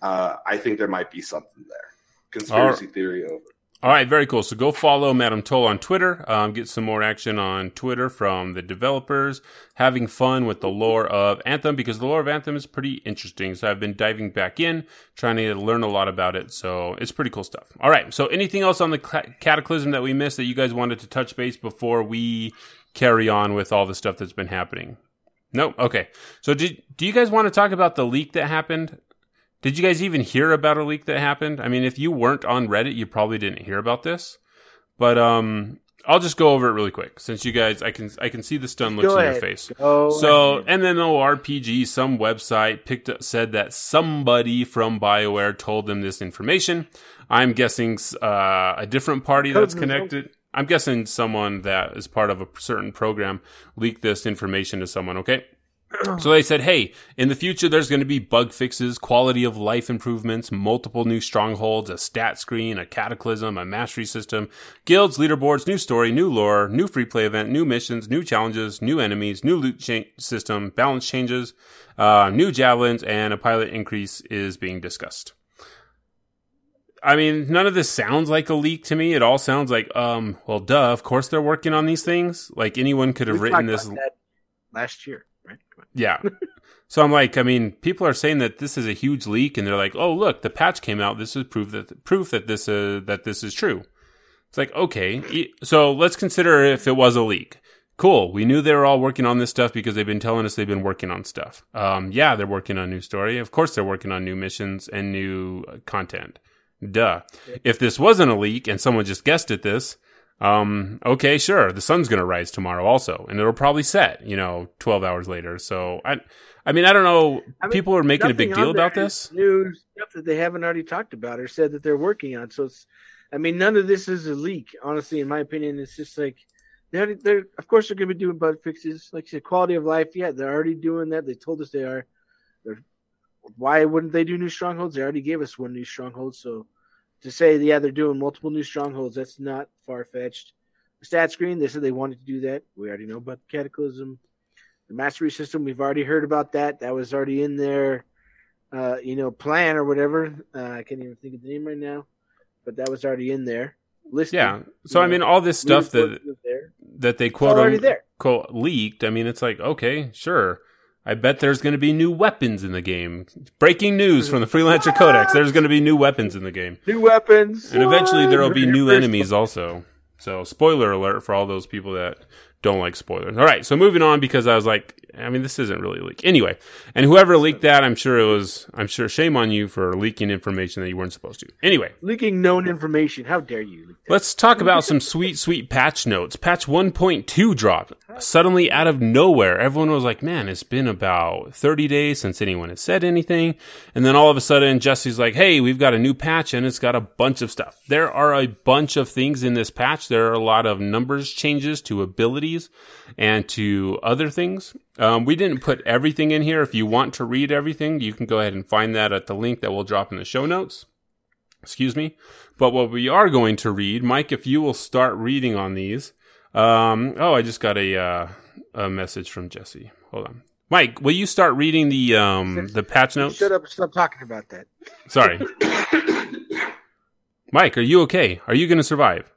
uh, I think there might be something there. Conspiracy theory over. All right, very cool. So go follow Madam Toll on Twitter. Um, get some more action on Twitter from the developers. Having fun with the lore of Anthem because the lore of Anthem is pretty interesting. So I've been diving back in, trying to learn a lot about it. So it's pretty cool stuff. All right. So anything else on the Cataclysm that we missed that you guys wanted to touch base before we carry on with all the stuff that's been happening? Nope. Okay. So did do you guys want to talk about the leak that happened? Did you guys even hear about a leak that happened? I mean, if you weren't on Reddit, you probably didn't hear about this. But um I'll just go over it really quick since you guys I can I can see the stun looks on your face. Go So. MMORPG, some website picked up, said that somebody from BioWare told them this information. I'm guessing uh, a different party that's connected. I'm guessing someone that is part of a certain program leaked this information to someone. Okay. So they said, hey, in the future, there's going to be bug fixes, quality of life improvements, multiple new strongholds, a stat screen, a cataclysm, a mastery system, guilds, leaderboards, new story, new lore, new free play event, new missions, new challenges, new enemies, new loot cha- system, balance changes, uh, new javelins, and a pilot increase is being discussed. I mean, none of this sounds like a leak to me. It all sounds like, um, well, duh, of course they're working on these things. Like anyone could have We written this. last year, right? Yeah. so I'm like, I mean, people are saying that this is a huge leak, and they're like, oh, look, the patch came out. This is proof that proof that this uh, that this is true. It's like, okay, so let's consider if it was a leak. Cool. We knew they were all working on this stuff because they've been telling us they've been working on stuff. Um, yeah, they're working on new story. Of course, they're working on new missions and new uh, content. Duh. If this wasn't a leak and someone just guessed at this, um, okay, sure, the sun's going to rise tomorrow also, and it'll probably set, you know, 12 hours later. So I, I mean, I don't know. I mean, People are making a big deal about this. New stuff that they haven't already talked about or said that they're working on. So it's, I mean, none of this is a leak. Honestly, in my opinion, it's just like they're they're of course they're going to be doing bug fixes. Like you said, quality of life. Yeah, they're already doing that. They told us they are. They're, why wouldn't they do new strongholds? They already gave us one new stronghold. So to say yeah they're doing multiple new strongholds, that's not far fetched. The stat screen, they said they wanted to do that. We already know about the Cataclysm. The mastery system, we've already heard about that. That was already in their, uh, you know, plan or whatever. Uh, I can't even think of the name right now, but that was already in there. Listed. Yeah. So I You mean, all this stuff that that they quote already un- there. quote leaked. I mean, it's like okay, sure. I bet there's going to be new weapons in the game. Breaking news from the Freelancer Codex: There's going to be new weapons in the game, New weapons. and eventually there will be new enemies also. So, spoiler alert for all those people that don't like spoilers. All right, so moving on because I was like, I mean, this isn't really a leak anyway. And whoever leaked that, I'm sure it was. I'm sure shame on you for leaking information that you weren't supposed to. Anyway, Leaking known information. How dare you? leak that? Let's talk about some sweet, sweet patch notes. Patch 1.2 dropped suddenly out of nowhere. Everyone was like, man, it's been about 30 days since anyone has said anything. And then all of a sudden, Jesse's like, hey, we've got a new patch and it's got a bunch of stuff. There are a bunch of things in this patch. There are a lot of numbers changes to abilities and to other things. Um, we didn't put everything in here. If you want to read everything, you can go ahead and find that at the link that we'll drop in the show notes excuse me. But what we are going to read, Mike, if you will start reading on these. Um, oh, I just got a uh, a message from Jesse. Hold on, Mike. Will you start reading the um the patch notes? Shut up stop talking about that. Sorry, Mike. Are you okay? Are you going to survive?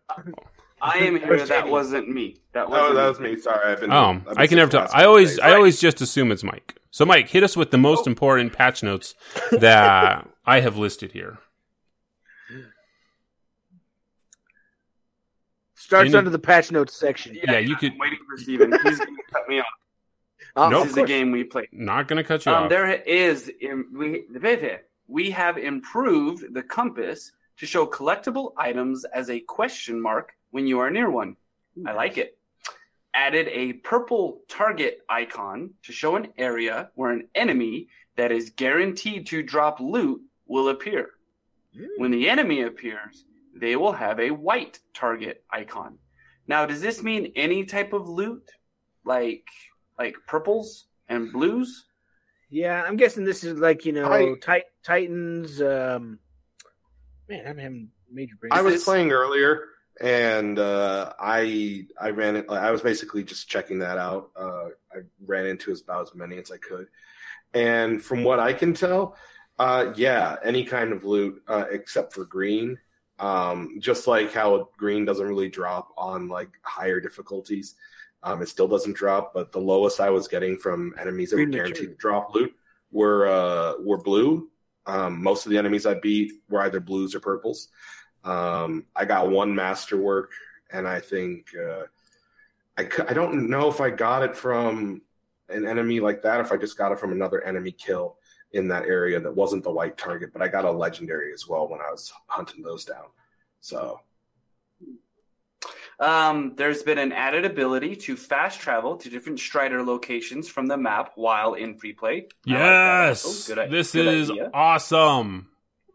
I am here. That wasn't me. That Oh, wasn't that was me. Sorry, I've been. Oh, I've been I can never sick tell. I always couple I days. always just assume it's Mike. So, Mike, hit us with the most important patch notes that I have listed here. Starts Any- under the patch notes section. Yeah, you could- I'm waiting for Steven. He's going to cut me off. Oh, Nope. This is of the game we play. Not going to cut you Um, off. there is im- we we have improved the compass to show collectible items as a question mark when you are near one. I like it. Added a purple target icon to show an area where an enemy that is guaranteed to drop loot will appear. When the enemy appears, they will have a white target icon. Now, does this mean any type of loot, like like purples and blues? Yeah, I'm guessing this is like you know I- tit- Titans. Um, man, I'm having major brain. I was this- playing earlier, and uh, I I ran it. I was basically just checking that out. Uh, I ran into as about as many as I could, and from what I can tell, uh, yeah, any kind of loot uh, except for green. Um, just like how green doesn't really drop on like higher difficulties, um, it still doesn't drop. But the lowest I was getting from enemies that Green were guaranteed to drop loot were uh, were blue. Um, most of the enemies I beat were either blues or purples. Um, I got one masterwork, and I think uh, I don't know if I got it from an enemy like that, if I just got it from another enemy kill in that area that wasn't the white target. But I got a legendary as well when I was hunting those down. So Um, there's been an added ability to fast travel to different Strider locations from the map while in free play. I like that Yes. Good- this good is idea. awesome.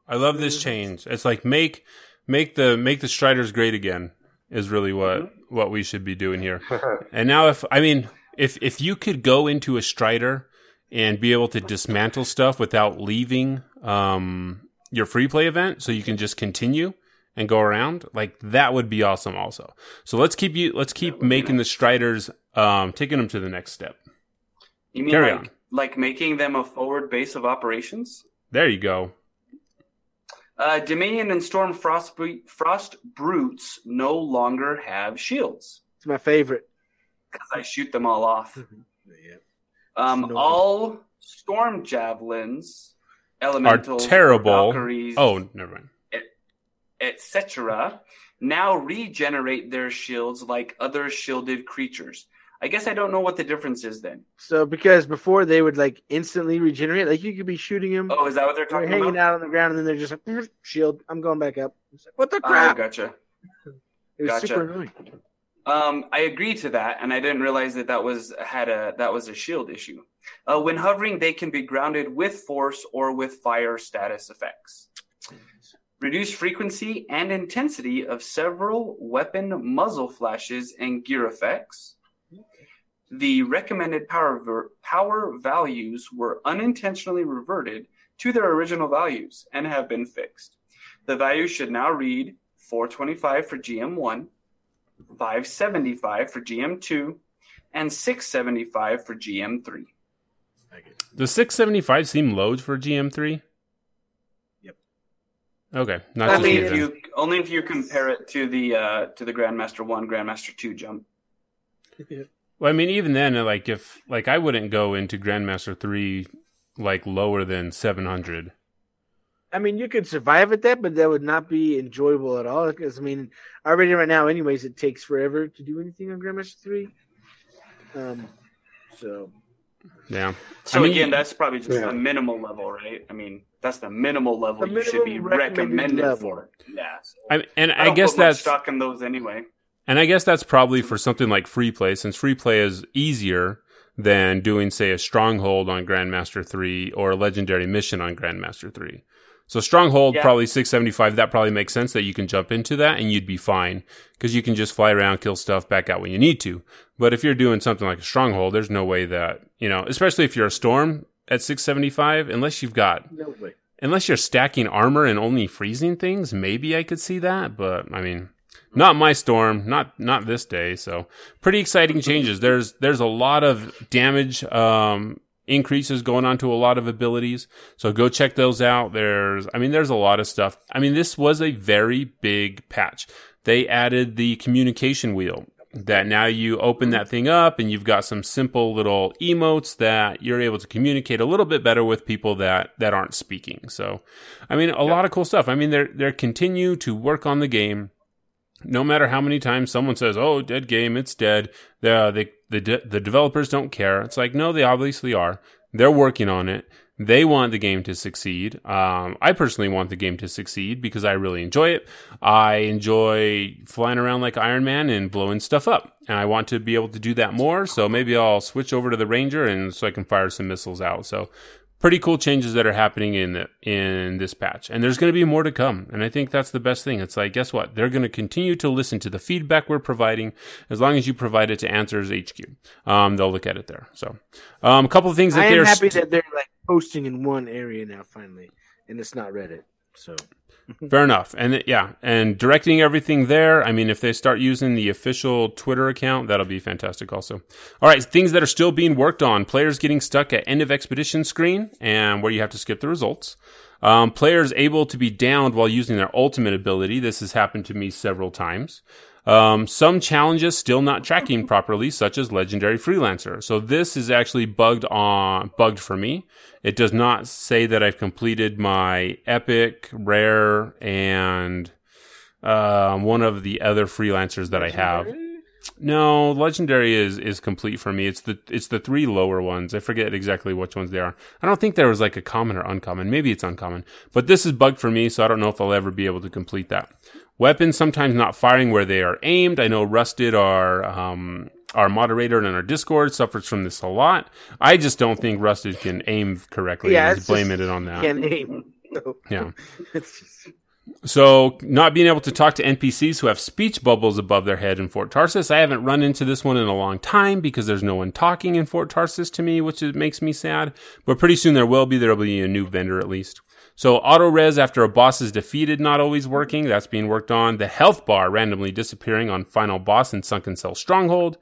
I love this change. It's like make make the make the Striders great again is really what Mm-hmm. what we should be doing here. And now, if I mean, if if you could go into a Strider and be able to dismantle stuff without leaving um, your free play event, so you can just continue and go around, like that would be awesome. Also, so let's keep you let's keep making the Striders, um, taking them to the next step. You mean Carry like, on. like making them a forward base of operations? There you go. Uh, Dominion and Storm Frost, Bre- Frost Brutes no longer have shields It's my favorite. because I shoot them all off. Yeah. Um, No. all Storm Javelins, Elementals, terrible. Valkyries, Oh, never mind. etc., now regenerate their shields like other shielded creatures. I guess I don't know what the difference is then. So because before they would like instantly regenerate, like you could be shooting them, Oh, is that what they're they're hanging about? out on the ground, and then they're just like "Mm, shield. I'm going back up. It's like, what the Oh, crap? gotcha. it was gotcha. super annoying. Um, I agree to that, and I didn't realize that that was had a that was a shield issue. Uh, when hovering, they can be grounded with force or with fire status effects. Reduce frequency and intensity of several weapon muzzle flashes and gear effects. The recommended power ver- power values were unintentionally reverted to their original values and have been fixed. The values should now read 425 for GM1, 575 for GM2, and 675 for GM3. Does 675 seem low for GM3? Yep. Okay. Not Only just if me you only if you compare it to the uh, to the Grandmaster One, Grandmaster Two jump. Well, I mean, even then, like if like I wouldn't go into Grandmaster three like lower than seven hundred. I mean, you could survive at that, but that would not be enjoyable at all. Because I mean, already right now, anyways, it takes forever to do anything on Grandmaster Three. Um, so Yeah. So I mean, again, that's probably just Yeah. the minimal level, right? I mean, that's the minimal level The you should be recommended recommended level. for. Yeah. so I, and I, I, don't guess put that's stock in those anyway. and I guess that's probably for something like free play, since free play is easier than doing, say, a stronghold on Grandmaster three or a legendary mission on Grandmaster three. So stronghold Yeah. probably six seventy five. That probably makes sense that you can jump into that and you'd be fine because you can just fly around, kill stuff, back out when you need to. But if you're doing something like a stronghold, there's no way that you know, especially if you're a storm at six seventy five, unless you've got no way. unless you're stacking armor and only freezing things, maybe I could see that. But I mean, not my storm, not not this day. So pretty exciting changes. There's there's a lot of damage um, increases going on to a lot of abilities. So go check those out. There's I mean, there's a lot of stuff. I mean, this was a very big patch. They added the communication wheel that now you open that thing up and you've got some simple little emotes that you're able to communicate a little bit better with people that that aren't speaking. So, I mean, a lot of cool stuff. I mean, they're they're continue to work on the game. No matter how many times someone says, "Oh, dead game, it's dead," the the the, the developers don't care. It's like, no, they obviously are. They're working on it. They want the game to succeed. Um, I personally want the game to succeed because I really enjoy it. I enjoy flying around like Iron Man and blowing stuff up, and I want to be able to do that more. So maybe I'll switch over to the Ranger and so I can fire some missiles out. So pretty cool changes that are happening in the, in this patch, and there's going to be more to come. And I think that's the best thing. It's like, guess what? They're going to continue to listen to the feedback we're providing as long as you provide it to Answers HQ. Um, they'll look at it there. So, um, a couple of things that I they're happy st- that they're like posting in one area now finally, and it's not Reddit. So Fair enough. And yeah, and directing everything there. I mean, if they start using the official Twitter account, that'll be fantastic also. All right, things that are still being worked on. Players getting stuck at end of expedition screen and where you have to skip the results. Um, players able to be downed while using their ultimate ability. This has happened to me several times. Um, some challenges still not tracking properly, such as legendary freelancer. So this is actually bugged on bugged for me. It does not say that I've completed my epic, rare, and uh, one of the other freelancers that I have. No, legendary is is complete for me. It's the it's the three lower ones. I forget exactly which ones they are. I don't think there was like a common or uncommon. Maybe it's uncommon. But this is bugged for me, so I don't know if I'll ever be able to complete that. Weapons sometimes not firing where they are aimed. I know Rusted, our um, our moderator and our Discord suffers from this a lot. I just don't think Rusted can aim correctly. Yeah, he's blaming it on that. can't aim. So, Yeah. it's just So, not being able to talk to NPCs who have speech bubbles above their head in Fort Tarsis. I haven't run into this one in a long time because there's no one talking in Fort Tarsis to me, which makes me sad. But pretty soon there will be. There will be a new vendor at least. So, auto res after a boss is defeated, not always working. That's being worked on. The health bar randomly disappearing on final boss in Sunken Cell Stronghold.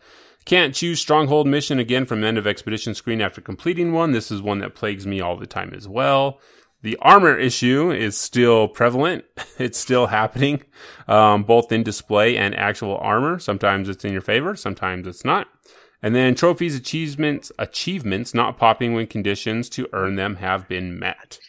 Can't choose Stronghold mission again from end of expedition screen after completing one. This is one that plagues me all the time as well. The armor issue is still prevalent. It's still happening, um, both in display and actual armor. Sometimes it's in your favor, sometimes it's not. And then trophies, achievements, achievements not popping when conditions to earn them have been met.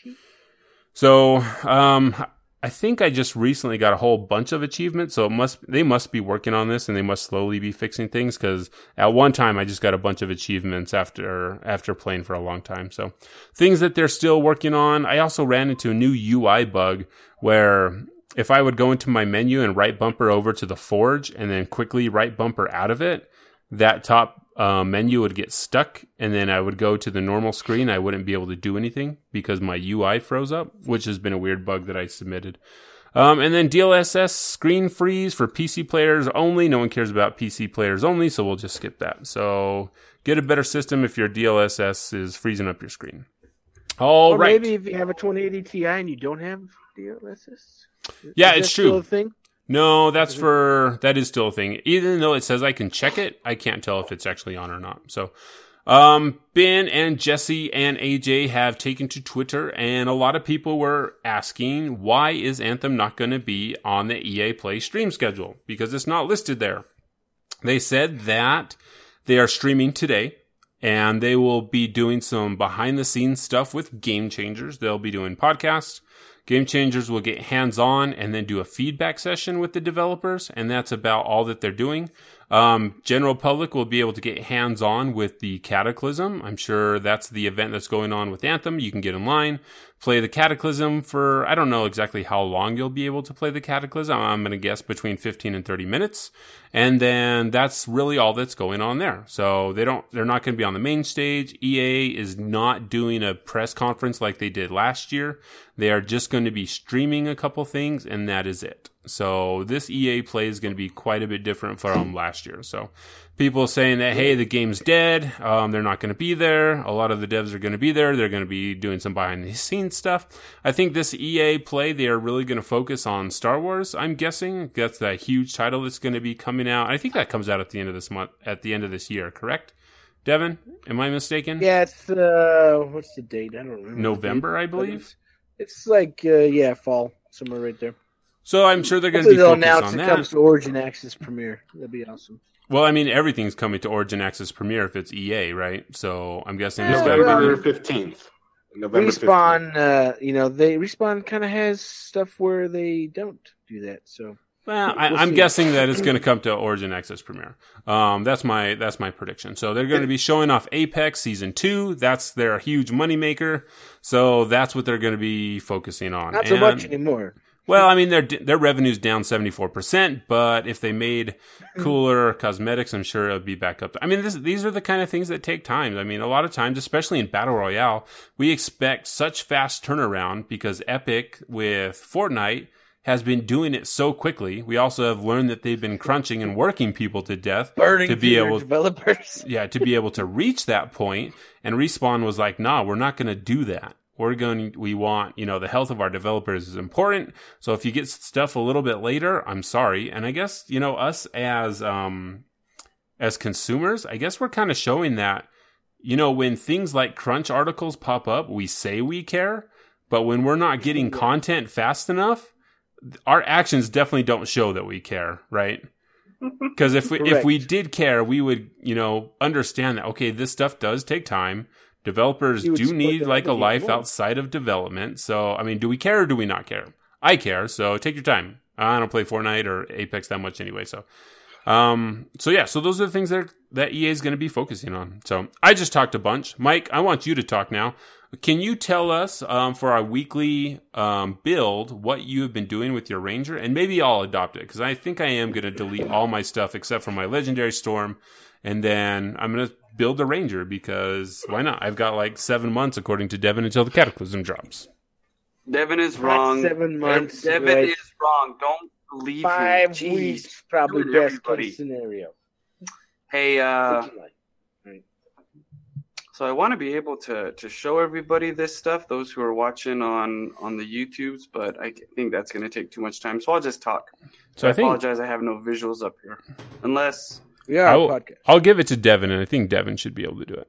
So, um, I think I just recently got a whole bunch of achievements, so it must they must be working on this and they must slowly be fixing things because at one time I just got a bunch of achievements after after playing for a long time. So things that they're still working on. I also ran into a new UI bug where if I would go into my menu and right bumper over to the forge and then quickly right bumper out of it, that top uh, menu would get stuck and then I would go to the normal screen. I wouldn't be able to do anything because my UI froze up, which has been a weird bug that I submitted. Um, and then DLSS screen freeze for PC players only. No one cares about PC players only, so we'll just skip that. So get a better system if your DLSS is freezing up your screen. All or right. maybe if you have a 2080 Ti and you don't have DLSS. Yeah, Is it's true. thing? No, that's for that is still a thing. Even though it says I can check it, I can't tell if it's actually on or not. So, um, Ben and Jesse and AJ have taken to Twitter, and a lot of people were asking why is Anthem not going to be on the EA Play stream schedule because it's not listed there. They said that they are streaming today. And they will be doing some behind the scenes stuff with Game Changers. They'll be doing podcasts. Game Changers will get hands on and then do a feedback session with the developers, and that's about all that they're doing. Um, general public will be able to get hands on with the Cataclysm. I'm sure that's the event that's going on with Anthem. You can get in line, play the Cataclysm for, I don't know exactly how long you'll be able to play the Cataclysm. I'm going to guess between 15 and 30 minutes. And then that's really all that's going on there. So they don't, they're not going to be on the main stage. EA is not doing a press conference like they did last year. They are just going to be streaming a couple things and that is it. So this EA play is going to be quite a bit different from last year. So people saying that, hey, the game's dead. Um, they're not going to be there. A lot of the devs are going to be there. They're going to be doing some behind the scenes stuff. I think this EA play, they are really going to focus on Star Wars. I'm guessing that's that huge title that's going to be coming out. I think that comes out at the end of this month, at the end of this year, correct? Devin, am I mistaken? Yeah, it's uh, what's the date? I don't remember. November, I believe. It's, it's like uh, yeah, fall somewhere right there. So I'm sure they're going to be focused announce on it that. comes to Origin Access Premier. That'd be awesome. Well, I mean, everything's coming to Origin Access Premier if it's EA, right? So I'm guessing it's Yeah, gotta be- November fifteenth. November 15th. Respawn, uh, you know, they Respawn kind of has stuff where they don't do that. So Well, I, We'll I'm guessing that it's going to come to Origin Access Premier. Um, that's my that's my prediction. So they're going to be showing off Apex Season Two. That's their huge moneymaker. So that's what they're going to be focusing on. not so And- much anymore. Well, I mean, their their revenue's down seventy four percent, but if they made cooler cosmetics, I'm sure it would be back up. I mean, this, these are the kind of things that take time. I mean, a lot of times, especially in battle royale, we expect such fast turnaround because Epic with Fortnite has been doing it so quickly. We also have learned that they've been crunching and working people to death Burning to be able developers. yeah, to be able to reach that point, and Respawn was like, "Nah, we're not going to do that. We're going. We want, you know, the health of our developers is important. So if you get stuff a little bit later, I'm sorry. And I guess you know us as um as consumers, I guess we're kind of showing that, you know, when things like crunch articles pop up, we say we care, but when we're not getting content fast enough, our actions definitely don't show that we care, right? Because if we if we did care, we would you know understand that okay, this stuff does take time. Developers do need like a life more. outside of development. So I mean, do we care or do we not care? I care, so take your time. I don't play Fortnite or Apex that much anyway, so um, so yeah, so those are the things that that EA is going to be focusing on. So I just talked a bunch. Mike, I want you to talk now. Can you tell us um, for our weekly um, build what you have been doing with your Ranger, and maybe I'll adopt it because I think I am going to delete all my stuff except for my Legendary Storm, and then I'm going to build a Ranger because why not? I've got like seven months according to Devin until the Cataclysm drops. Devin is Not wrong. seven months. Devin right? is wrong. Don't believe five him. Jeez. weeks, probably Do it, best everybody. case scenario. Hey, uh, What'd you like? so I want to be able to to show everybody this stuff, those who are watching on on the YouTubes, but I think that's going to take too much time, so I'll just talk. So I think apologize, I have no visuals up here, unless Yeah, I will- podcast. I'll give it to Devin, and I think Devin should be able to do it.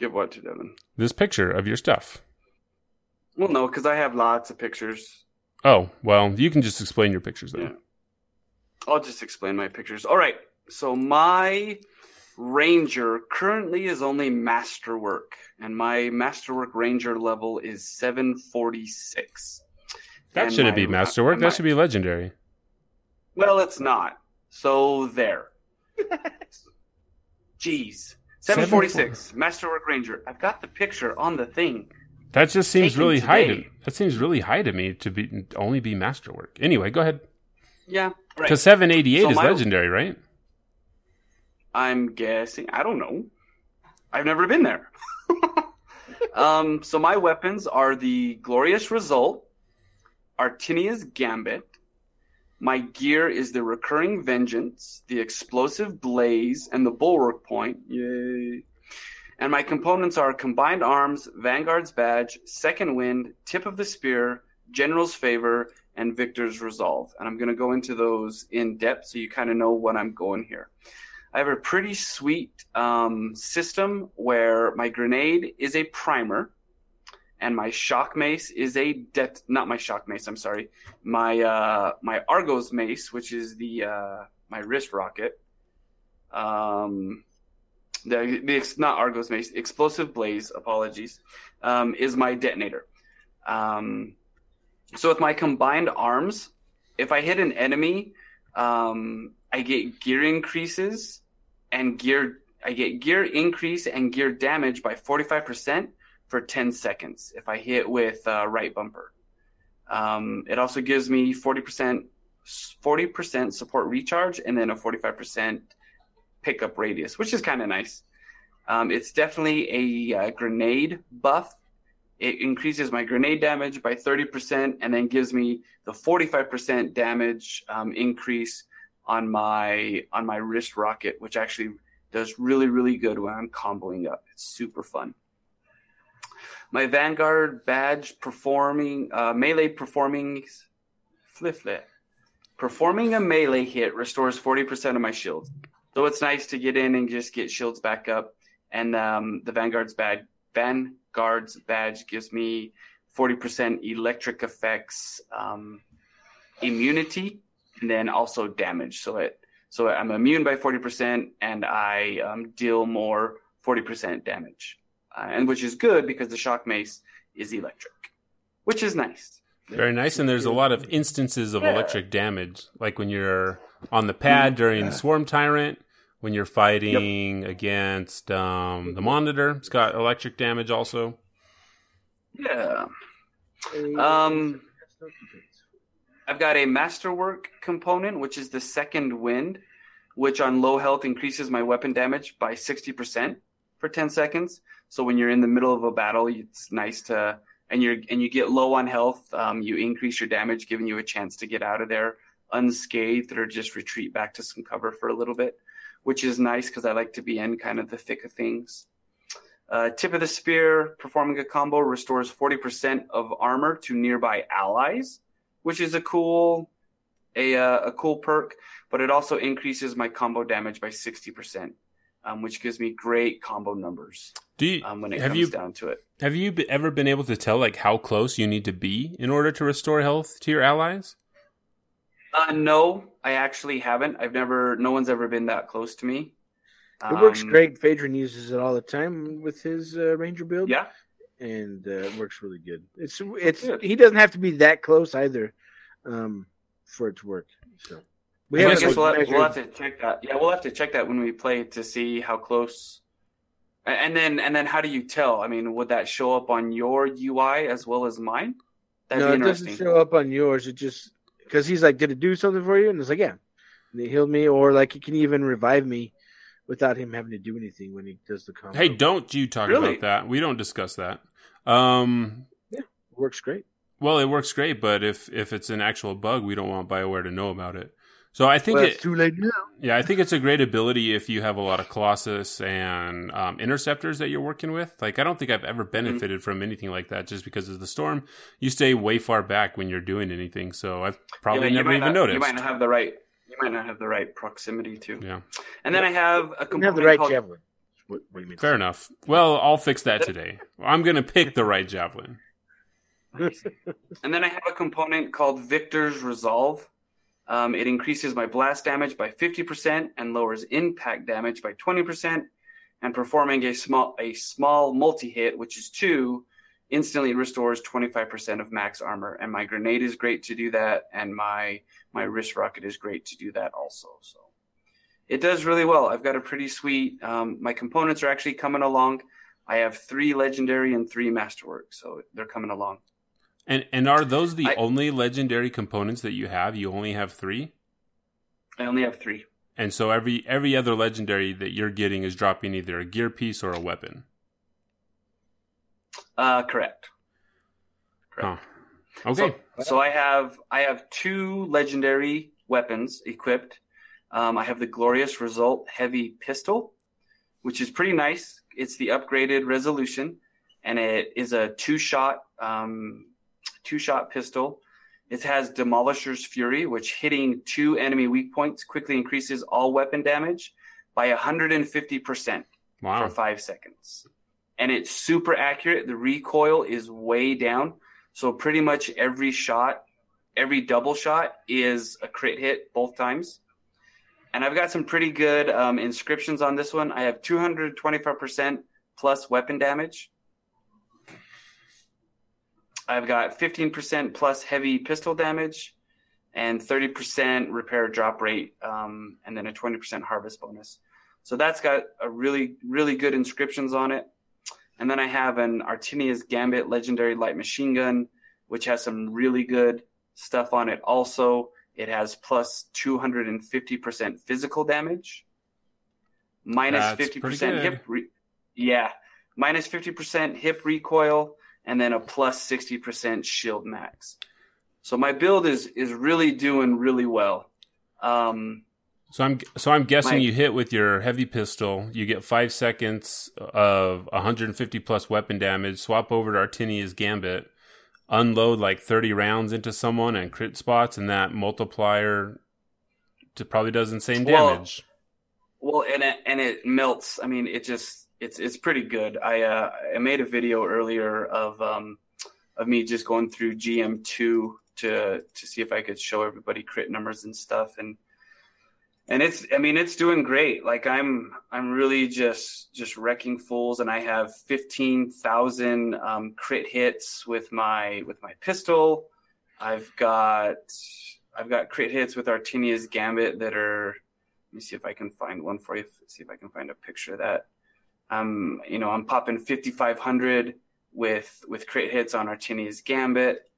give what to Devin. This picture of your stuff. Well, no, because I have lots of pictures. Oh, well, you can just explain your pictures then. Yeah. I'll just explain my pictures. All right. So my ranger currently is only masterwork, and my masterwork ranger level is 746. That and shouldn't my- be masterwork. and That should be legendary. Well, it's not. So there. Jeez. 746, Masterwork Ranger. I've got the picture on the thing. That just seems Taken really high to today. that seems really high to me to be only be masterwork. Anyway, go ahead. Yeah. Right. Because seven eighty eight So is my- legendary, right? I'm guessing. I don't know. I've never been there. um, so my weapons are the Glorious Result, Artinia's Gambit. My gear is the Recurring Vengeance, the Explosive Blaze, and the Bulwark Point. Yay. And my components are Combined Arms, Vanguard's Badge, Second Wind, Tip of the Spear, General's Favor, and Victor's Resolve. And I'm going to go into those in depth so you kind of know what I'm going here. I have a pretty sweet um, system where my grenade is a primer, and my shock mace is a det. Not my shock mace. I'm sorry. My uh, my Argos mace, which is the uh, my wrist rocket. Um, the, the ex- not Argos mace, explosive blaze. Apologies. Um, is my detonator. Um, so with my combined arms, if I hit an enemy, um, I get gear increases and gear. I get gear increase and gear damage by forty five percent for ten seconds if I hit with uh, right bumper. Um, it also gives me forty percent forty percent support recharge and then a forty five percent pickup radius, which is kind of nice. Um, it's definitely a uh, grenade buff. It increases my grenade damage by 30% and then gives me the 45% damage um, increase on my on my wrist rocket, which actually does really really good when I'm comboing up. It's super fun. My Vanguard badge performing uh, melee performing flifle. Performing a melee hit restores 40% of my shields. So it's nice to get in and just get shields back up. And um, the Vanguard's badge Vanguard's badge gives me 40% electric effects um, immunity and then also damage. So it so I'm immune by 40% and I um, deal more 40% damage. Uh, and which is good because the shock mace is electric, which is nice. Very nice. And there's a lot of instances of Yeah. electric damage, like when you're on the pad during Swarm Tyrant, when you're fighting against um, the Monitor. It's got electric damage also. Yeah. Um, I've got a masterwork component, which is the second wind, which on low health increases my weapon damage by 60% for 10 seconds. So when you're in the middle of a battle, it's nice to, and you're, and you get low on health, um, you increase your damage, giving you a chance to get out of there unscathed or just retreat back to some cover for a little bit, which is nice because I like to be in kind of the thick of things. Uh, tip of the spear, performing a combo restores 40% of armor to nearby allies, which is a cool, a, uh, a cool perk, but it also increases my combo damage by 60%, um, which gives me great combo numbers Do you, um, when it have comes you down to it. have you be- ever been able to tell like how close you need to be in order to restore health to your allies? Uh, no, I actually haven't. I've never, no one's ever been that close to me. It works Um, great. Phaedron uses it all the time with his uh, Ranger build. Yeah. and uh, it works really good. It's it's Good. he doesn't have to be that close either, um, for it to work. So we I I haven't, guess we'll have, we'll have to check that. Yeah, we'll have to check that when we play to see how close. And then, and then, how do you tell? I mean, would that show up on your UI as well as mine? That'd no, be it doesn't show up on yours. It just because he's like, did it do something for you? And it's like, yeah, and they healed me, or like he can even revive me without him having to do anything when he does the combo. Hey, don't you talk Really? about that. We don't discuss that. Um, yeah, It works great. well, it works great, but if if it's an actual bug, we don't want BioWare to know about it. So I think Well, it, it's too late now. Yeah, I think it's a great ability if you have a lot of Colossus and um, interceptors that you're working with. Like, I don't think I've ever Mm-hmm. benefited from anything like that just because of the storm. You stay way far back when you're doing anything, so I've probably Yeah, never even not, noticed. You might not have the right. You might not have the right proximity to. Yeah, And then I have a component You have the right called, javelin. What, what do you mean? fair enough. Well, I'll fix that today. I'm gonna pick the right javelin. And then I have a component called Victor's Resolve. Um, it increases my blast damage by 50% and lowers impact damage by 20%. And performing a small a small multi hit, which is two, instantly restores 25% of max armor. And my grenade is great to do that, and my my wrist rocket is great to do that also. So it does really well. I've got a pretty sweet. Um, my components are actually coming along. I have three legendary and three masterwork, so they're coming along. And and are those the I- only legendary components that you have? You only have three, I only have three. and so every every other legendary that you're getting is dropping either a gear piece or a weapon. Uh, correct. Huh. Okay. So, so I have I have two legendary weapons equipped. Um, I have the glorious result heavy pistol, which is pretty nice. It's the upgraded resolution, and it is a two shot um, two shot pistol. It has Demolisher's Fury, which hitting two enemy weak points quickly increases all weapon damage by 150% wow. for five seconds. And it's super accurate. The recoil is way down. So pretty much every shot, every double shot is a crit hit both times. And I've got some pretty good um, inscriptions on this one. I have 225% plus weapon damage. I've got 15% plus heavy pistol damage and 30% repair drop rate, um, and then a 20% harvest bonus. So that's got a really, really good inscriptions on it. And then I have an Artinia's Gambit Legendary Light Machine Gun, which has some really good stuff on it. Also, it has plus 250% physical damage, minus That's 50% pretty good. hip. Re- yeah, minus 50% hip recoil, and then a plus 60% shield max. So my build is is really doing really well. Um, So I'm so I'm guessing My- you hit with your heavy pistol. You get five seconds of 150 plus weapon damage. Swap over to Artinia's Gambit, unload like 30 rounds into someone and crit spots, and that multiplier to probably does insane Well, damage. Well, and it and it melts. I mean, it just it's it's pretty good. I uh, I made a video earlier of um of me just going through GM two to to see if I could show everybody crit numbers and stuff and and it's I mean it's doing great. Like I'm I'm really just just wrecking fools and I have 15,000 um, crit hits with my with my pistol. I've got I've got crit hits with Artinia's Gambit that are let me see if I can find one for you. See if I can find a picture of that. Um, you know, I'm popping 5,500 with with crit hits on Artinia's Gambit.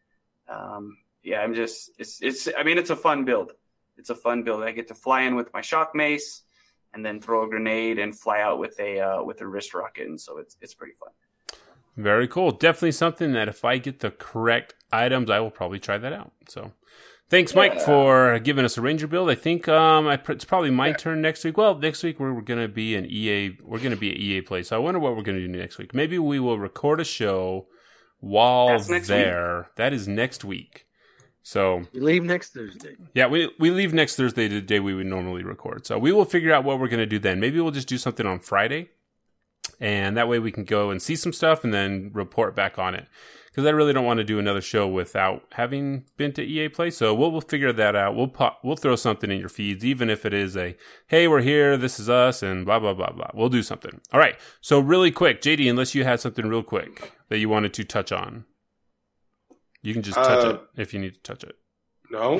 Um, yeah, I'm just it's it's. I mean, it's a fun build. It's a fun build. I get to fly in with my shock mace, and then throw a grenade and fly out with a uh, with a wrist rocket, and so it's it's pretty fun. Very cool. Definitely something that if I get the correct items, I will probably try that out. So, thanks, Mike, Yeah. for giving us a Ranger build. I think um, I, it's probably my turn next week. Well, next week we're, we're going to be an EA. We're going to be at EA Play. So I wonder what we're going to do next week. Maybe we will record a show while That's next there. That is next week. So We leave next Thursday. yeah, we we leave next Thursday, the day we would normally record. So we will figure out what we're going to do then. Maybe we'll just do something on Friday, and that way we can go and see some stuff and then report back on it. Because I really don't want to do another show without having been to EA Play. So we'll we'll figure that out. We'll pop, we'll throw something in your feeds, even if it is a hey, we're here, this is us, and blah blah blah blah. We'll do something. All right. So really quick, JD, unless you had something real quick that you wanted to touch on, you can just touch Uh, it if you need to touch it. No,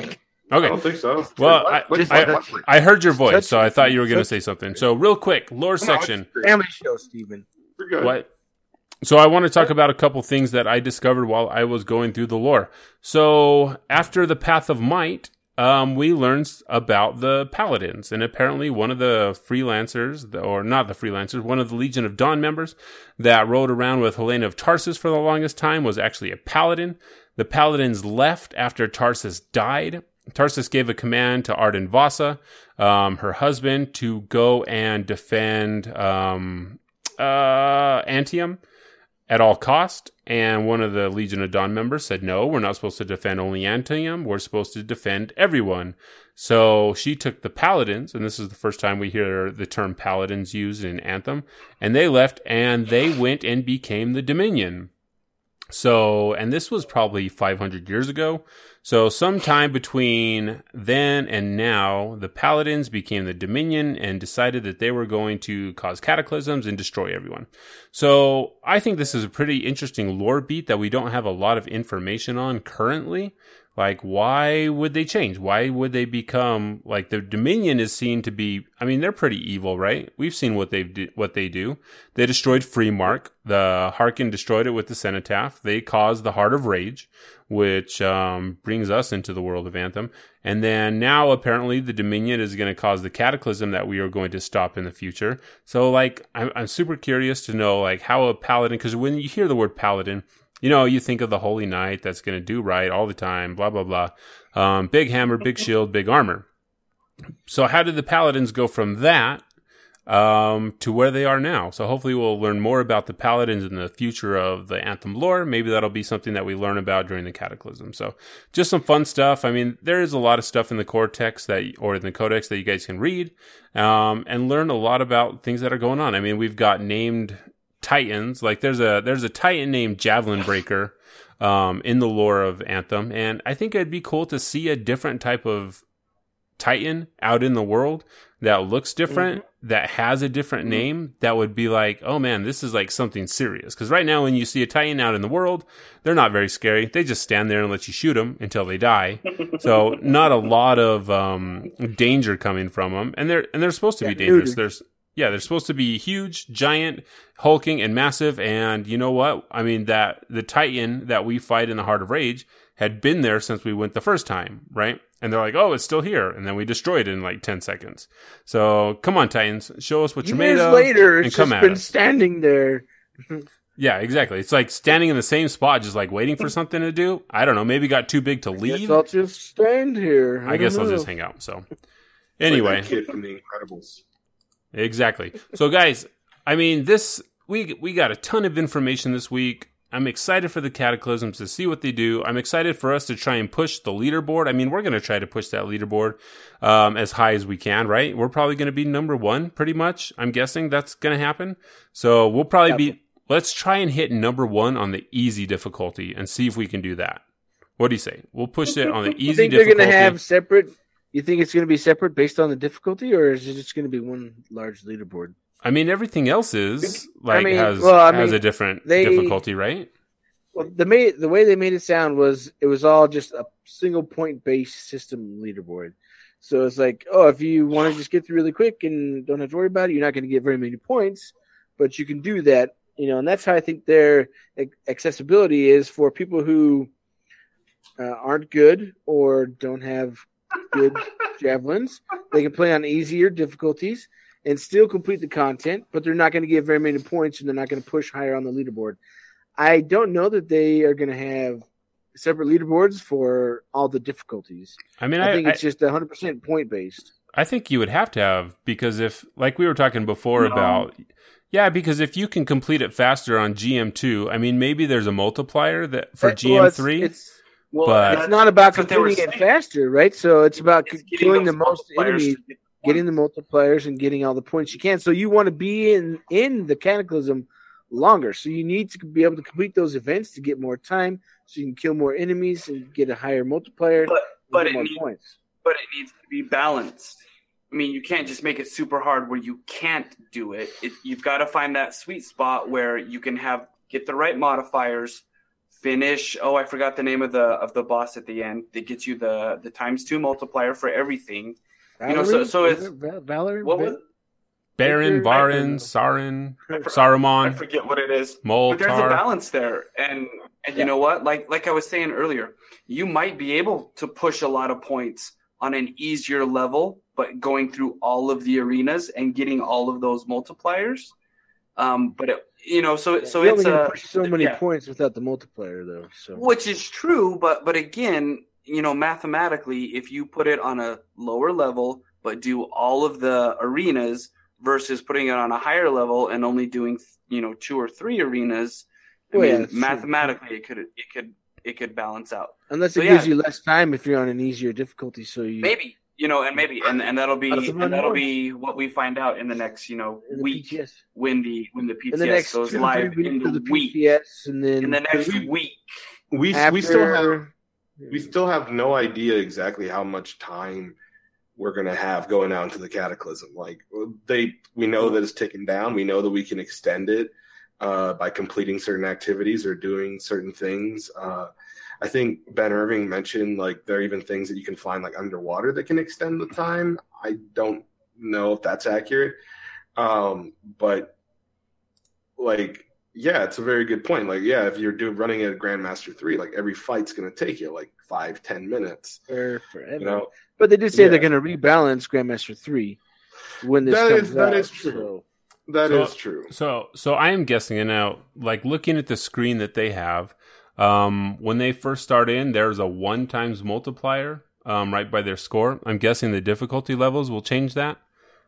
Okay. I don't think so. Well, What? I- What- just- I, I heard your voice, Touch so I thought you were going to say something. So, real quick, lore No, section. Family show, Stephen. We're good. What? So, I want to talk about a couple things that I discovered while I was going through the lore. So, after the Path of Might, um, we learned about the Paladins, and apparently one of the freelancers, or not the freelancers, one of the Legion of Dawn members that rode around with Helena of Tarsis for the longest time was actually a Paladin. The Paladins left after Tarsis died. Tarsis gave a command to Arden Vasa, um, her husband, to go and defend um, uh, Antium at all cost. And one of the Legion of Dawn members said, "No, we're not supposed to defend only Antium. We're supposed to defend everyone." So she took the Paladins, and this is the first time we hear the term Paladins used in Anthem. And they left, and they went and became the Dominion. So, and this was probably 500 years ago. So, sometime between then and now, the Paladins became the Dominion and decided that they were going to cause cataclysms and destroy everyone. So, I think this is a pretty interesting lore beat that we don't have a lot of information on currently. Like, why would they change? Why would they become like the Dominion is seen to be? I mean, they're pretty evil, right? We've seen what they do. What they do. They destroyed Freemark. The Harkin destroyed it with the Cenotaph. They caused the Heart of Rage, which um, brings us into the world of Anthem. And then now, apparently, the Dominion is going to cause the cataclysm that we are going to stop in the future. So, like, I'm, I'm super curious to know like how a paladin, because when you hear the word paladin you know, you think of the Holy Knight that's going to do right all the time, blah, blah, blah. Um, big hammer, big shield, big armor. So, how did the Paladins go from that um, to where they are now? So, hopefully, we'll learn more about the Paladins in the future of the Anthem lore. Maybe that'll be something that we learn about during the Cataclysm. So, just some fun stuff. I mean, there is a lot of stuff in the core text that, or in the codex that you guys can read um, and learn a lot about things that are going on. I mean, we've got named titans. Like there's a there's a titan named Javelin Breaker um, in the lore of Anthem, and I think it'd be cool to see a different type of titan out in the world that looks different, mm-hmm. that has a different mm-hmm. name, that would be like, oh man, this is like something serious. Because right now, when you see a titan out in the world, they're not very scary. They just stand there and let you shoot them until they die. so not a lot of um, danger coming from them, and they're and they're supposed to yeah, be dangerous. There's yeah, they're supposed to be huge, giant, hulking, and massive. And you know what? I mean, that the Titan that we fight in the Heart of Rage had been there since we went the first time, right? And they're like, oh, it's still here. And then we destroyed it in like 10 seconds. So come on, Titans, show us what you're Years made of. later, it's just been us. standing there. yeah, exactly. It's like standing in the same spot, just like waiting for something to do. I don't know. Maybe got too big to leave. I'll just stand here. I, I guess know. I'll just hang out. So anyway. Like kid from The Incredibles. Exactly. So, guys, I mean, this we we got a ton of information this week. I'm excited for the cataclysms to see what they do. I'm excited for us to try and push the leaderboard. I mean, we're going to try to push that leaderboard um, as high as we can, right? We're probably going to be number one, pretty much. I'm guessing that's going to happen. So we'll probably be. Let's try and hit number one on the easy difficulty and see if we can do that. What do you say? We'll push it on the easy. You think difficulty. they're going to have separate you think it's going to be separate based on the difficulty, or is it just going to be one large leaderboard? I mean, everything else is like I mean, has well, I mean, has a different they, difficulty, right? Well, the made the way they made it sound was it was all just a single point based system leaderboard. So it's like, oh, if you want to just get through really quick and don't have to worry about it, you're not going to get very many points, but you can do that, you know. And that's how I think their accessibility is for people who uh, aren't good or don't have good javelins. They can play on easier difficulties and still complete the content, but they're not going to get very many points and they're not going to push higher on the leaderboard. I don't know that they are going to have separate leaderboards for all the difficulties. I mean, I, I think it's I, just 100% point based. I think you would have to have because if, like we were talking before no. about, yeah, because if you can complete it faster on GM2, I mean, maybe there's a multiplier that for GM3. Well, it's, it's, well, but it's not about completing it faster, right? So it's about it's killing the most enemies, getting the multipliers, and getting all the points you can. So you want to be in in the cataclysm longer. So you need to be able to complete those events to get more time, so you can kill more enemies and get a higher multiplier. But but it needs, points. but it needs to be balanced. I mean, you can't just make it super hard where you can't do it. it you've got to find that sweet spot where you can have get the right modifiers finish. Oh, I forgot the name of the of the boss at the end. That gets you the the times two multiplier for everything. Valerie? You know, so so it's Valerie. What was Baron, Varin, Sarin, Saruman. I forget what it is. Moltar. But there's a balance there, and and you know what? Like like I was saying earlier, you might be able to push a lot of points on an easier level, but going through all of the arenas and getting all of those multipliers. Um, but it, you know, so so it's a, push so many yeah. points without the multiplier though. So which is true, but but again, you know, mathematically, if you put it on a lower level but do all of the arenas versus putting it on a higher level and only doing you know two or three arenas, I well, mean, yeah, mathematically true. it could it could it could balance out. Unless it so, gives yeah, you less time if you're on an easier difficulty, so you maybe you know, and maybe and, and that'll be and that'll be what we find out in the next you know in the week PTS. when the when the PTS the next goes two, live three in weeks of the the week. PTS, and then in the next we- week. We after, we still have we still have no idea exactly how much time we're going to have going out into the cataclysm. Like they we know that it's ticking down. We know that we can extend it uh, by completing certain activities or doing certain things. Uh, i think ben irving mentioned like there are even things that you can find like underwater that can extend the time i don't know if that's accurate um, but like yeah, it's a very good point. Like, yeah, if you're doing running at Grandmaster three, like every fight's gonna take you like five, ten minutes. for forever. You know, but they did say Yeah. they're going to rebalance Grandmaster three when this That comes is- out, is true. so- that is So- true. So, so I am guessing, and now, like looking at the screen that they have, um, when they first start in, there's a one times multiplier um, right by their score. I'm guessing the difficulty levels will change that.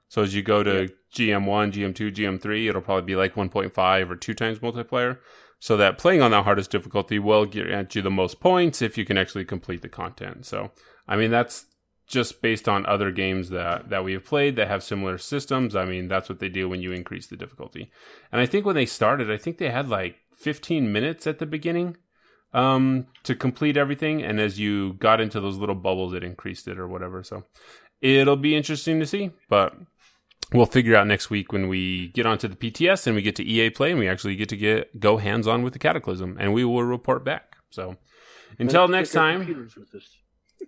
So as you go to GM1, GM2, GM3, it'll probably be like 1.5 or two times multiplier. So that playing on that hardest difficulty will get you the most points if you can actually complete the content. So, I mean, that's just based on other games that, that we have played that have similar systems. I mean, that's what they do when you increase the difficulty. And I think when they started, I think they had like 15 minutes at the beginning um, to complete everything. And as you got into those little bubbles, it increased it or whatever. So it'll be interesting to see. But we'll figure out next week when we get onto the PTS and we get to EA Play and we actually get to get go hands on with the Cataclysm, and we will report back. So until next time, computers with us.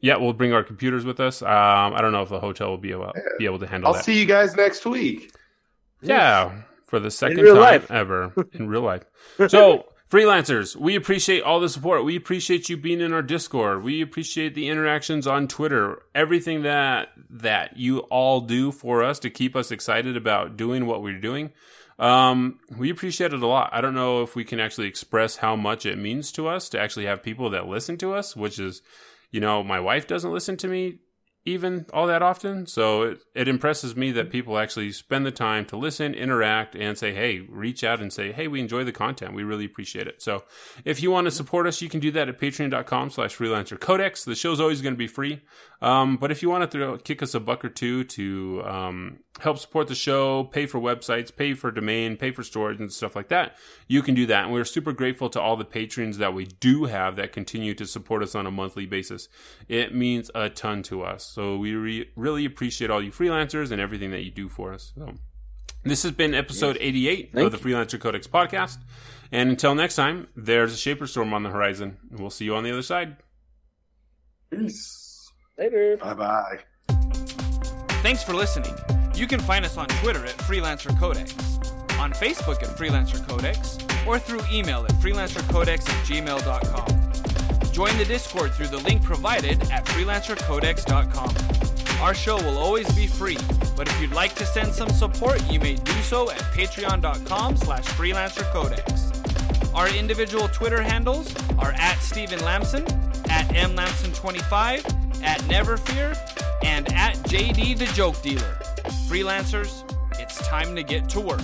yeah, we'll bring our computers with us. Um, I don't know if the hotel will be able, be able to handle I'll that. see you guys next week. Yeah, for the second time life. ever in real life. So, freelancers, we appreciate all the support. We appreciate you being in our Discord. We appreciate the interactions on Twitter. Everything that that you all do for us to keep us excited about doing what we're doing. Um, we appreciate it a lot. I don't know if we can actually express how much it means to us to actually have people that listen to us, which is, you know, my wife doesn't listen to me even all that often. So it, it impresses me that people actually spend the time to listen, interact, and say, hey, reach out and say, hey, we enjoy the content. We really appreciate it. So if you want to support us, you can do that at patreon.com slash freelancer codex. The show's always going to be free. Um, but if you want to throw, kick us a buck or two to um, help support the show, pay for websites, pay for domain, pay for storage and stuff like that, you can do that. And we're super grateful to all the patrons that we do have that continue to support us on a monthly basis. It means a ton to us. So we re- really appreciate all you freelancers and everything that you do for us. So this has been episode 88 Thank of the Freelancer Codex podcast. And until next time, there's a Shaper Storm on the horizon. We'll see you on the other side. Peace. Later. Bye bye. Thanks for listening. You can find us on Twitter at Freelancer Codex, on Facebook at Freelancer Codex, or through email at freelancercodex at gmail.com. Join the Discord through the link provided at freelancercodex.com. Our show will always be free, but if you'd like to send some support, you may do so at patreon.com slash freelancercodex. Our individual Twitter handles are at Stephen Lamson, at mlamson25, at Neverfear, and at JD the Joke Dealer. Freelancers, it's time to get to work.